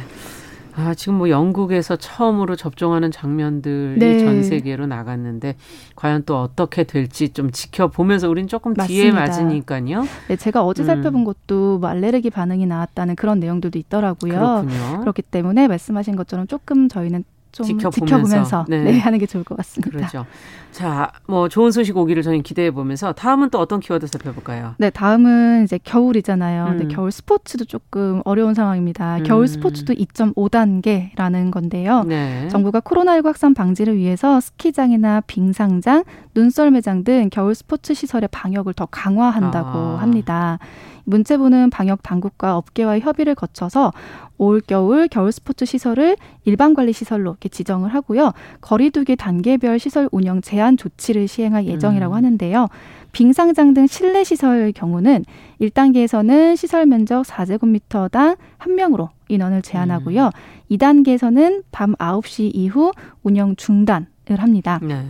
아, 지금 뭐 영국에서 처음으로 접종하는 장면들이 네. 전 세계로 나갔는데 과연 또 어떻게 될지 좀 지켜보면서 우린 조금 맞습니다. 뒤에 맞으니까요. 네, 제가 어제 음. 살펴본 것도 뭐 알레르기 반응이 나왔다는 그런 내용들도 있더라고요. 그렇군요. 그렇기 때문에 말씀하신 것처럼 조금 저희는 좀 지켜보면서, 지켜보면서 네. 네, 하는 게 좋을 것 같습니다. 그렇죠. 자, 뭐 좋은 소식 오기를 저희 기대해 보면서 다음은 또 어떤 키워드 살펴볼까요? 네, 다음은 이제 겨울이잖아요. 음. 근 겨울 스포츠도 조금 어려운 상황입니다. 음. 겨울 스포츠도 2.5단계라는 건데요. 네. 정부가 코로나19 확산 방지를 위해서 스키장이나 빙상장, 눈썰매장 등 겨울 스포츠 시설의 방역을 더 강화한다고 아. 합니다. 문체부는 방역 당국과 업계와의 협의를 거쳐서 올 겨울 겨울 스포츠 시설을 일반 관리 시설로 이렇게 지정을 하고요. 거리두기 단계별 시설 운영 제한 조치를 시행할 예정이라고 음. 하는데요. 빙상장 등 실내 시설 경우는 1단계에서는 시설 면적 4제곱미터당 한명으로 인원을 제한하고요. 음. 2단계에서는 밤 9시 이후 운영 중단을 합니다. 네.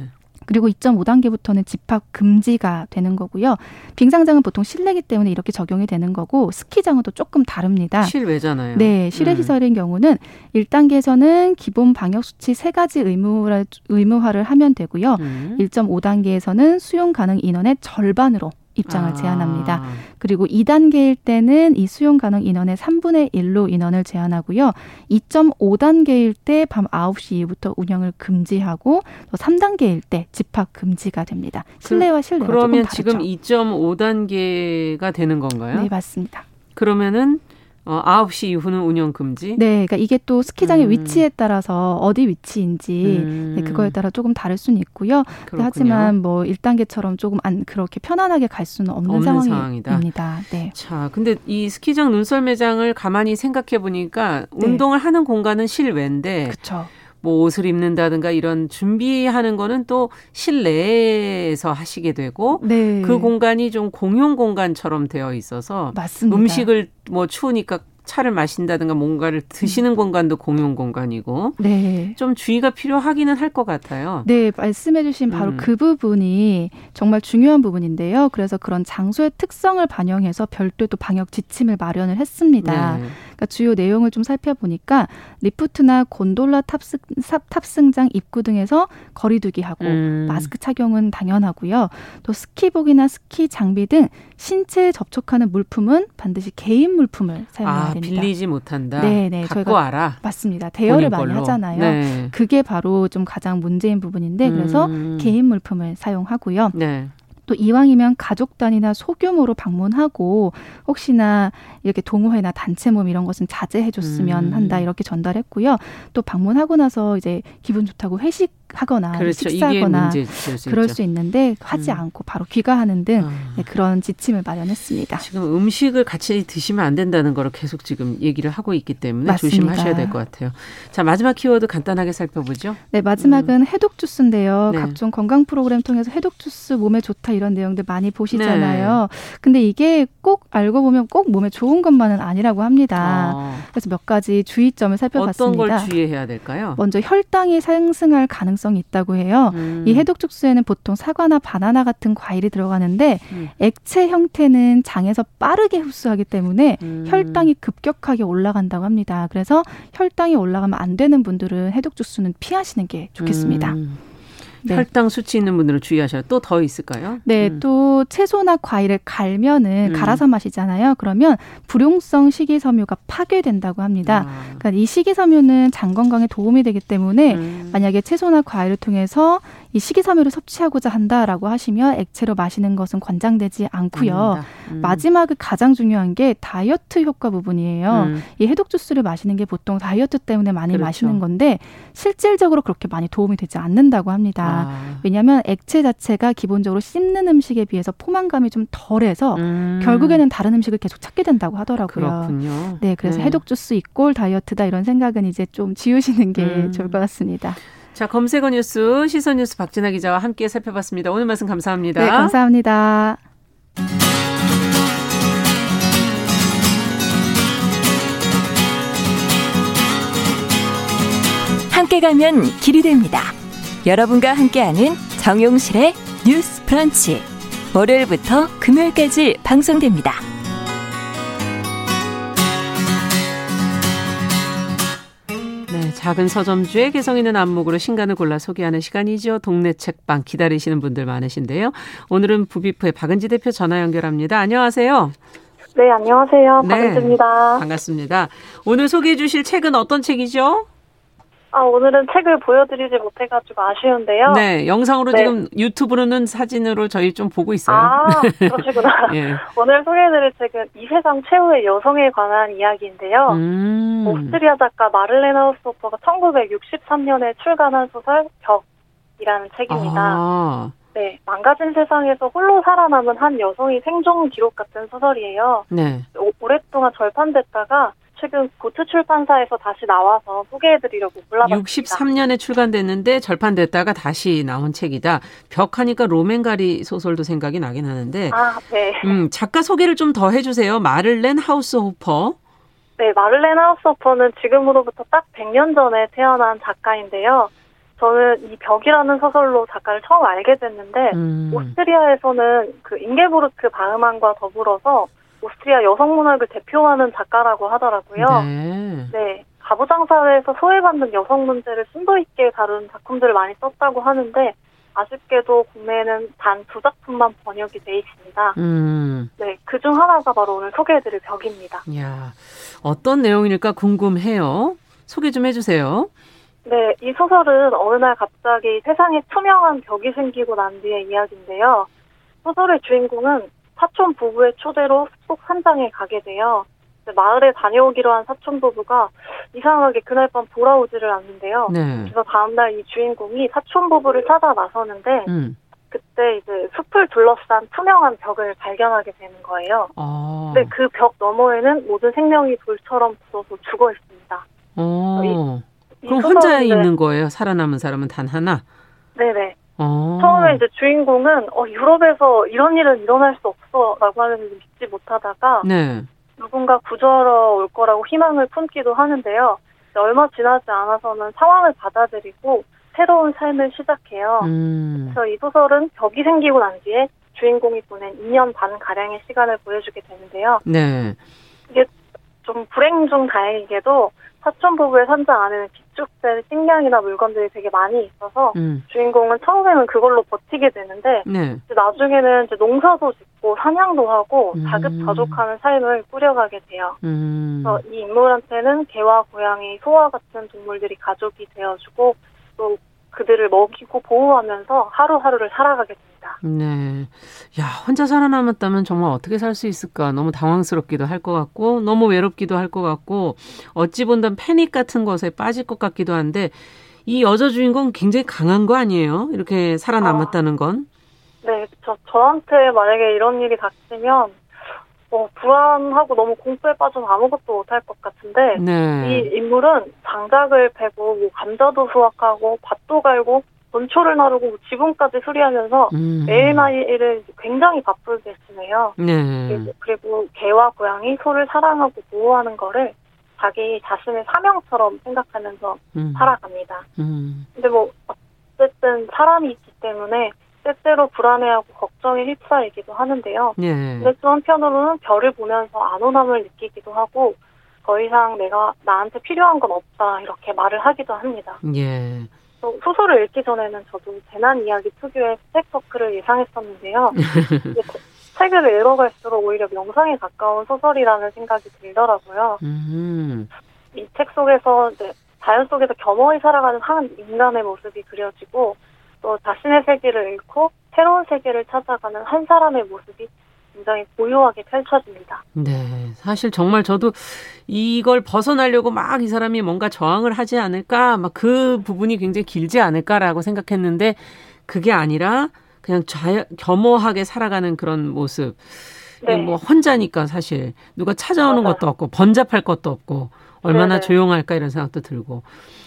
그리고 2.5단계부터는 집합 금지가 되는 거고요. 빙상장은 보통 실내기 때문에 이렇게 적용이 되는 거고 스키장은 또 조금 다릅니다. 실외잖아요. 네, 실외 음. 시설인 경우는 1단계에서는 기본 방역 수치 세 가지 의무화, 의무화를 하면 되고요. 음. 1.5단계에서는 수용 가능 인원의 절반으로 입장을 아. 제한합니다. 그리고 2단계일 때는 이 수용 가능 인원의 3분의 1로 인원을 제한하고요. 2.5단계일 때 밤 9시 이후부터 운영을 금지하고 또 3단계일 때 집합 금지가 됩니다. 실내와 실내가 그러면 조금 다르죠. 지금 2.5단계가 되는 건가요? 네, 맞습니다. 그러면은 어, 9시 이후는 운영 금지? 네, 그러니까 이게 또 스키장의 음. 위치에 따라서 어디 위치인지 음. 네, 그거에 따라 조금 다를 수는 있고요. 하지만 뭐 1단계처럼 조금 안 그렇게 편안하게 갈 수는 없는, 없는 상황입니다. 네. 자, 근데 이 스키장 눈썰매장을 가만히 생각해 보니까 네. 운동을 하는 공간은 실외인데 그렇죠. 뭐 옷을 입는다든가 이런 준비하는 거는 또 실내에서 하시게 되고 네. 그 공간이 좀 공용 공간처럼 되어 있어서 맞습니다. 음식을 뭐 추우니까 차를 마신다든가 뭔가를 드시는 음. 공간도 공용 공간이고 네. 좀 주의가 필요하기는 할 것 같아요. 네, 말씀해주신 바로 음. 그 부분이 정말 중요한 부분인데요. 그래서 그런 장소의 특성을 반영해서 별도의 또 방역 지침을 마련을 했습니다. 네. 그러니까 주요 내용을 좀 살펴보니까 리프트나 곤돌라 탑승, 탑승장 입구 등에서 거리두기하고 음. 마스크 착용은 당연하고요. 또 스키복이나 스키 장비 등 신체에 접촉하는 물품은 반드시 개인 물품을 사용해야 아, 됩니다. 빌리지 못한다. 네, 네. 저희가 알아. 맞습니다. 대여를 많이 하잖아요. 네. 그게 바로 좀 가장 문제인 부분인데 그래서 음. 개인 물품을 사용하고요. 네. 또 이왕이면 가족 단위나 소규모로 방문하고 혹시나 이렇게 동호회나 단체 모임 이런 것은 자제해 줬으면 음. 한다 이렇게 전달했고요. 또 방문하고 나서 이제 기분 좋다고 회식 하거나 그렇죠. 식사하거나 수 그럴 수 있는데 하지 음. 않고 바로 귀가하는 등 아. 네, 그런 지침을 마련했습니다. 지금 음식을 같이 드시면 안 된다는 거를 계속 지금 얘기를 하고 있기 때문에 맞습니다. 조심하셔야 될 것 같아요. 자 마지막 키워드 간단하게 살펴보죠. 네 마지막은 음. 해독 주스인데요. 네. 각종 건강 프로그램 통해서 해독 주스 몸에 좋다 이런 내용들 많이 보시잖아요. 네. 근데 이게 꼭 알고 보면 꼭 몸에 좋은 것만은 아니라고 합니다. 아. 그래서 몇 가지 주의점을 살펴봤습니다. 어떤 걸 주의해야 될까요? 먼저 혈당이 상승할 가능성 가능성이 있다고 해요. 음. 이 해독 죽수에는 보통 사과나 바나나 같은 과일이 들어가는데 음. 액체 형태는 장에서 빠르게 흡수하기 때문에 음. 혈당이 급격하게 올라간다고 합니다. 그래서 혈당이 올라가면 안 되는 분들은 해독 주스는 피하시는 게 좋겠습니다. 음. 네. 혈당 수치 있는 분들은 주의하셔야 또 더 있을까요? 네, 음. 또 채소나 과일을 갈면은 음. 갈아서 마시잖아요. 그러면 불용성 식이섬유가 파괴된다고 합니다. 아. 그러니까 이 식이섬유는 장 건강에 도움이 되기 때문에 음. 만약에 채소나 과일을 통해서 이 식이섬유를 섭취하고자 한다라고 하시면 액체로 마시는 것은 권장되지 않고요. 음. 마지막에 가장 중요한 게 다이어트 효과 부분이에요. 음. 이 해독 주스를 마시는 게 보통 다이어트 때문에 많이 그렇죠. 마시는 건데 실질적으로 그렇게 많이 도움이 되지 않는다고 합니다. 아. 왜냐하면 액체 자체가 기본적으로 씹는 음식에 비해서 포만감이 좀 덜해서 음. 결국에는 다른 음식을 계속 찾게 된다고 하더라고요. 그렇군요. 네, 그래서 네. 해독 주스 이꼴 다이어트다 이런 생각은 이제 좀 지우시는 게 음. 좋을 것 같습니다. 자, 검색어 뉴스, 시선 뉴스 박진아 기자와 함께 살펴봤습니다. 오늘 말씀 감사합니다. 네, 감사합니다. 함께 가면 길이 됩니다. 여러분과 함께하는 정용실의 뉴스 브런치. 월요일부터 금요일까지 방송됩니다. 작은 서점주의 개성 있는 안목으로 신간을 골라 소개하는 시간이죠. 동네 책방 기다리시는 분들 많으신데요. 오늘은 부비프의 박은지 대표 전화 연결합니다. 안녕하세요. 네, 안녕하세요. 네, 박은지입니다. 반갑습니다. 오늘 소개해 주실 책은 어떤 책이죠? 아, 오늘은 책을 보여드리지 못해가지고 아쉬운데요. 네, 영상으로 네. 지금 유튜브로는 사진으로 저희 좀 보고 있어요. 아, 그러시구나. 예. 오늘 소개해드릴 책은 이 세상 최후의 여성에 관한 이야기인데요. 음. 오스트리아 작가 마를레나 하우스호퍼가 1963년에 출간한 소설 벽이라는 책입니다. 아. 네, 망가진 세상에서 홀로 살아남은 한 여성이 생존 기록 같은 소설이에요. 네. 오, 오랫동안 절판됐다가 최근 고트 출판사에서 다시 나와서 소개해드리려고 골라봤습니다. 63년에 출간됐는데 절판됐다가 다시 나온 책이다. 벽하니까 로맨가리 소설도 생각이 나긴 하는데. 아, 네. 음, 작가 소개를 좀 더 해주세요. 마를렌 하우스 호퍼. 네, 마를렌 하우스 호퍼는 지금으로부터 딱 100년 전에 태어난 작가인데요. 저는 이 벽이라는 소설로 작가를 처음 알게 됐는데 음. 오스트리아에서는 그 잉게보르크 바흐만과 더불어서 오스트리아 여성 문학을 대표하는 작가라고 하더라고요. 네. 네. 가부장 사회에서 소외받는 여성 문제를 심도 있게 다룬 작품들을 많이 썼다고 하는데 아쉽게도 국내에는 단 두 작품만 번역이 돼 있습니다. 음. 네, 그 중 하나가 바로 오늘 소개해드릴 벽입니다. 야, 어떤 내용일까 궁금해요. 소개 좀 해주세요. 네, 이 소설은 어느 날 갑자기 세상에 투명한 벽이 생기고 난 뒤의 이야기인데요. 소설의 주인공은 사촌 부부의 초대로 숲속 산장에 가게 돼요. 마을에 다녀오기로 한 사촌 부부가 이상하게 그날 밤 돌아오지를 않는데요. 네. 그래서 다음날 이 주인공이 사촌 부부를 찾아 나서는데 음. 그때 이제 숲을 둘러싼 투명한 벽을 발견하게 되는 거예요. 아. 근데 그 벽 너머에는 모든 생명이 돌처럼 굳어서 죽어 있습니다. 어. 이, 그럼 혼자 있는 거예요? 살아남은 사람은 단 하나? 네네. 어. 처음에 이제 주인공은 어 유럽에서 이런 일은 일어날 수 없어라고 하는데 믿지 못하다가 네. 누군가 구조하러 올 거라고 희망을 품기도 하는데요. 얼마 지나지 않아서는 상황을 받아들이고 새로운 삶을 시작해요. 음. 그래서 이 소설은 벽이 생기고 난 뒤에 주인공이 보낸 2년 반 가량의 시간을 보여주게 되는데요. 네. 이게 좀 불행 중 다행이게도 사촌 부부의 산장 안에는 비축된 식량이나 물건들이 되게 많이 있어서 음. 주인공은 처음에는 그걸로 버티게 되는데 네. 나중에는 이제 농사도 짓고 사냥도 하고 음. 자급자족하는 삶을 꾸려가게 돼요. 음. 그래서 이 인물한테는 개와 고양이, 소와 같은 동물들이 가족이 되어주고 또 그들을 먹이고 보호하면서 하루하루를 살아가게 됩니다. 네. 야, 혼자 살아남았다면 정말 어떻게 살 수 있을까? 너무 당황스럽기도 할 것 같고, 너무 외롭기도 할 것 같고, 어찌 본다면 패닉 같은 것에 빠질 것 같기도 한데, 이 여자 주인공 굉장히 강한 거 아니에요? 이렇게 살아남았다는 건? 네, 저, 저한테 만약에 이런 일이 닥치면, 어, 불안하고 너무 공포에 빠져서 아무것도 못할 것 같은데 네. 이 인물은 장작을 패고 뭐 감자도 수확하고 밭도 갈고 원초를 나르고 뭐 지붕까지 수리하면서 음. 매일매일을 굉장히 바쁘게 지내요. 네. 그리고, 그리고 개와 고양이, 소를 사랑하고 보호하는 거를 자기 자신의 사명처럼 생각하면서 음. 살아갑니다. 음. 근데 뭐 어쨌든 사람이 있기 때문에 때때로 불안해하고 걱정에 휩싸이기도 하는데요. 예. 근데 또 한편으로는 별을 보면서 안온함을 느끼기도 하고 더 이상 내가 나한테 필요한 건 없다 이렇게 말을 하기도 합니다. 예. 소설을 읽기 전에는 저도 재난 이야기 특유의 스펙서클을 예상했었는데요. 책을 읽어갈수록 오히려 명상에 가까운 소설이라는 생각이 들더라고요. 음. 이책 속에서 이제 자연 속에서 겸허히 살아가는 한 인간의 모습이 그려지고 또 자신의 세계를 잃고 새로운 세계를 찾아가는 한 사람의 모습이 굉장히 고요하게 펼쳐집니다. 네. 사실 정말 저도 이걸 벗어나려고 막 이 사람이 뭔가 저항을 하지 않을까, 막 그 부분이 굉장히 길지 않을까라고 생각했는데 그게 아니라 그냥 자연, 겸허하게 살아가는 그런 모습. 네. 뭐 혼자니까 사실 누가 찾아오는 맞아요. 것도 없고 번잡할 것도 없고 얼마나 네네. 조용할까 이런 생각도 들고.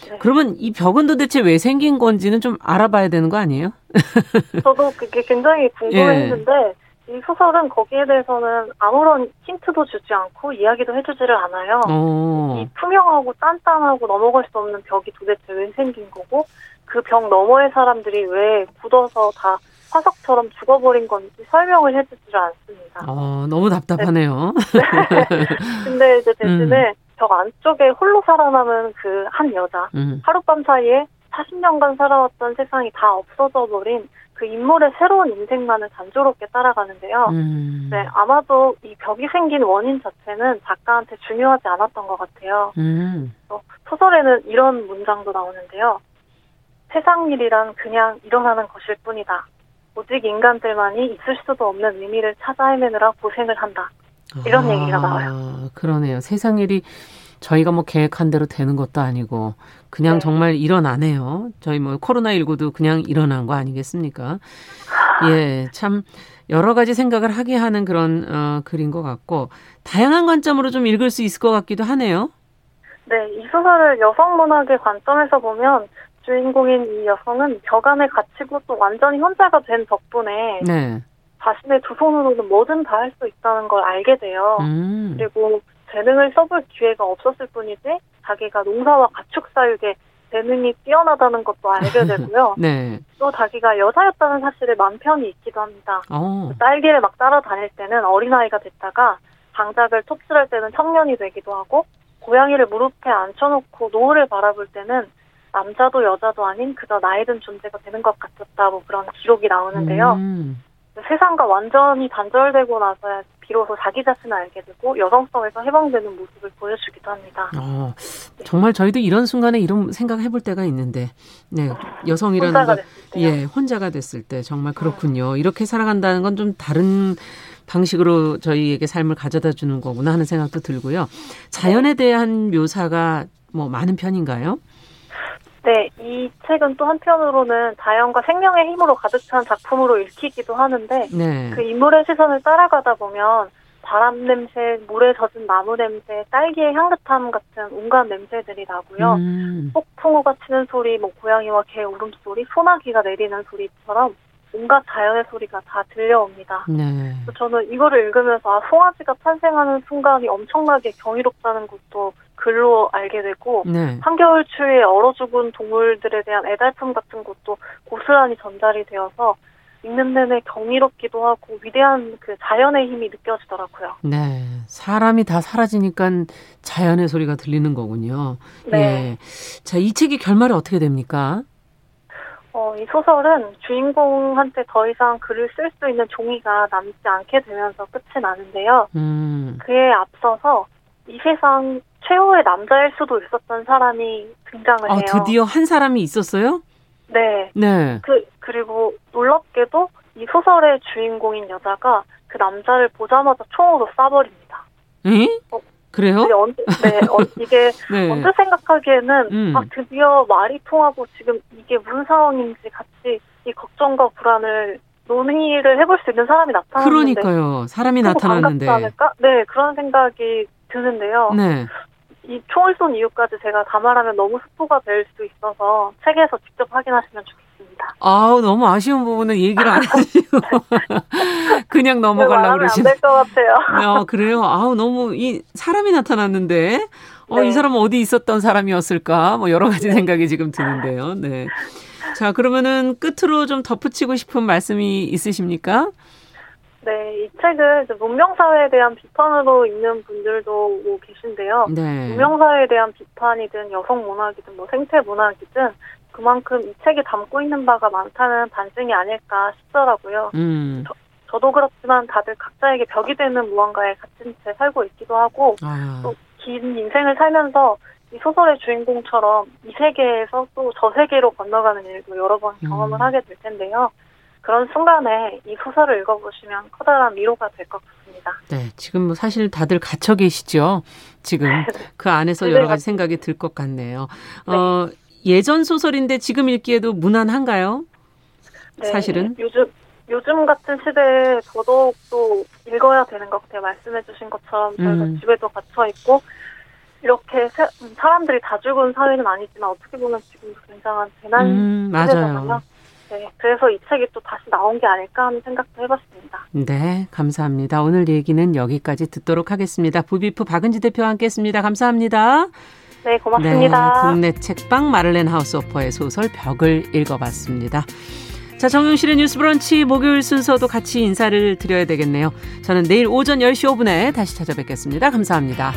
네. 그러면 이 벽은 도대체 왜 생긴 건지는 좀 알아봐야 되는 거 아니에요? 저도 그게 굉장히 궁금했는데 예. 이 소설은 거기에 대해서는 아무런 힌트도 주지 않고 이야기도 해주지를 않아요. 오. 이 투명하고 딴딴하고 넘어갈 수 없는 벽이 도대체 왜 생긴 거고 그 벽 너머의 사람들이 왜 굳어서 다 화석처럼 죽어버린 건지 설명을 해주지를 않습니다. 어, 너무 답답하네요. 네. 근데 이제 대신에 음. 벽 안쪽에 홀로 살아남은 그 한 여자 음. 하룻밤 사이에 40년간 살아왔던 세상이 다 없어져 버린 그 인물의 새로운 인생만을 단조롭게 따라가는데요. 음. 네, 아마도 이 벽이 생긴 원인 자체는 작가한테 중요하지 않았던 것 같아요. 음. 어, 소설에는 이런 문장도 나오는데요. 세상 일이란 그냥 일어나는 것일 뿐이다. 오직 인간들만이 있을 수도 없는 의미를 찾아 헤매느라 고생을 한다. 이런 아, 얘기가 나와요. 그러네요. 세상 일이 저희가 뭐 계획한 대로 되는 것도 아니고 그냥 네. 정말 일어나네요. 저희 뭐 코로나 19도 그냥 일어난 거 아니겠습니까? 예, 참 여러 가지 생각을 하게 하는 그런 어, 글인 것 같고 다양한 관점으로 좀 읽을 수 있을 것 같기도 하네요. 네, 이 소설을 여성 문학의 관점에서 보면 주인공인 이 여성은 벽안에 갇히고 또 완전히 혼자가 된 덕분에 네. 자신의 두 손으로는 뭐든 다 할 수 있다는 걸 알게 돼요. 음. 그리고 재능을 써볼 기회가 없었을 뿐이지 자기가 농사와 가축 사육에 재능이 뛰어나다는 것도 알게 되고요. 네. 또 자기가 여자였다는 사실에 맘 편히 있기도 합니다. 오. 어. 딸기를 막 따라다닐 때는 어린아이가 됐다가 장작을 톱질할 때는 청년이 되기도 하고 고양이를 무릎에 앉혀놓고 노을을 바라볼 때는 남자도 여자도 아닌 그저 나이든 존재가 되는 것 같았다 뭐 그런 기록이 나오는데요. 음. 세상과 완전히 단절되고 나서야 비로소 자기 자신을 알게 되고 여성성에서 해방되는 모습을 보여주기도 합니다. 어, 정말 저희도 이런 순간에 이런 생각 해볼 때가 있는데, 네 여성이라는 것, 예 혼자가 됐을 때 정말 그렇군요. 이렇게 살아간다는 건 좀 다른 방식으로 저희에게 삶을 가져다 주는 거구나 하는 생각도 들고요. 자연에 대한 묘사가 뭐 많은 편인가요? 네, 이 책은 또 한편으로는 자연과 생명의 힘으로 가득 찬 작품으로 읽히기도 하는데 네. 그 인물의 시선을 따라가다 보면 바람 냄새, 물에 젖은 나무 냄새, 딸기의 향긋함 같은 온갖 냄새들이 나고요. 음. 폭풍우가 치는 소리, 뭐 고양이와 개 울음소리, 소나기가 내리는 소리처럼 온갖 자연의 소리가 다 들려옵니다. 네. 저는 이거를 읽으면서 아, 송아지가 탄생하는 순간이 엄청나게 경이롭다는 것도 글로 알게 되고 네. 한겨울 추위에 얼어 죽은 동물들에 대한 애달픔 같은 것도 고스란히 전달이 되어서 읽는 내내 경이롭기도 하고 위대한 그 자연의 힘이 느껴지더라고요. 네. 사람이 다 사라지니까 자연의 소리가 들리는 거군요. 네. 예. 자, 이 책의 결말이 어떻게 됩니까? 어, 이 소설은 주인공한테 더 이상 글을 쓸 수 있는 종이가 남지 않게 되면서 끝이 나는데요. 음. 그에 앞서서 이 세상 최후의 남자일 수도 있었던 사람이 등장을 아, 해요. 드디어 한 사람이 있었어요? 네. 네. 그 그리고 놀랍게도 이 소설의 주인공인 여자가 그 남자를 보자마자 총으로 쏴버립니다. 에? 어, 그래요? 네, 언, 네 어, 이게 네. 언제 생각하기에는 음. 아 드디어 말이 통하고 지금 이게 무슨 상황인지 같이 이 걱정과 불안을 논의를 해볼 수 있는 사람이 나타났는데 그러니까요. 사람이 나타났는데 네 그런 생각이 드는데요. 네. 이 총을 쏜 이유까지 제가 감말하면 너무 스포가 될수 있어서 책에서 직접 확인하시면 좋겠습니다. 아우 너무 아쉬운 부분은 얘기를 안 하시고 그냥 넘어가려고 그러시네. 안될 것 같아요. 어, 그래요. 아우 너무 이 사람이 나타났는데 어, 네. 이 사람은 어디 있었던 사람이었을까? 뭐 여러 가지 네. 생각이 지금 드는데요. 네. 자 그러면은 끝으로 좀 덧붙이고 싶은 말씀이 있으십니까? 네, 이 책은 문명사회에 대한 비판으로 읽는 분들도 뭐 계신데요. 네. 문명사회에 대한 비판이든 여성 문학이든 뭐 생태 문학이든 그만큼 이 책이 담고 있는 바가 많다는 반증이 아닐까 싶더라고요. 음. 저, 저도 그렇지만 다들 각자에게 벽이 되는 무언가에 갇힌 채 살고 있기도 하고 아. 또긴 인생을 살면서 이 소설의 주인공처럼 이 세계에서 또 저 세계로 건너가는 일도 여러 번 경험을 음. 하게 될 텐데요. 그런 순간에 이 소설을 읽어보시면 커다란 위로가 될 것 같습니다. 네, 지금 뭐 사실 다들 갇혀 계시죠. 지금 그 안에서 네, 여러 가지 생각이 들 것 같네요. 네. 어, 예전 소설인데 지금 읽기에도 무난한가요? 네, 사실은 요즘 요즘 같은 시대에 더더욱 또 읽어야 되는 것 같아요. 말씀해주신 것처럼 저희가 음. 집에도 갇혀 있고 이렇게 세, 사람들이 다 죽은 사회는 아니지만 어떻게 보면 지금도 굉장한 재난 음, 시대잖아요. 네, 그래서 이 책이 또 다시 나온 게 아닐까 하는 생각도 해봤습니다. 네, 감사합니다. 오늘 얘기는 여기까지 듣도록 하겠습니다. 부비프 박은지 대표와 함께했습니다. 감사합니다. 네, 고맙습니다. 네, 국내 책방 마를렌 하우스 오퍼의 소설 벽을 읽어봤습니다. 자, 정용실의 뉴스 브런치 목요일 순서도 같이 인사를 드려야 되겠네요. 저는 내일 오전 10시 5분에 다시 찾아뵙겠습니다. 감사합니다.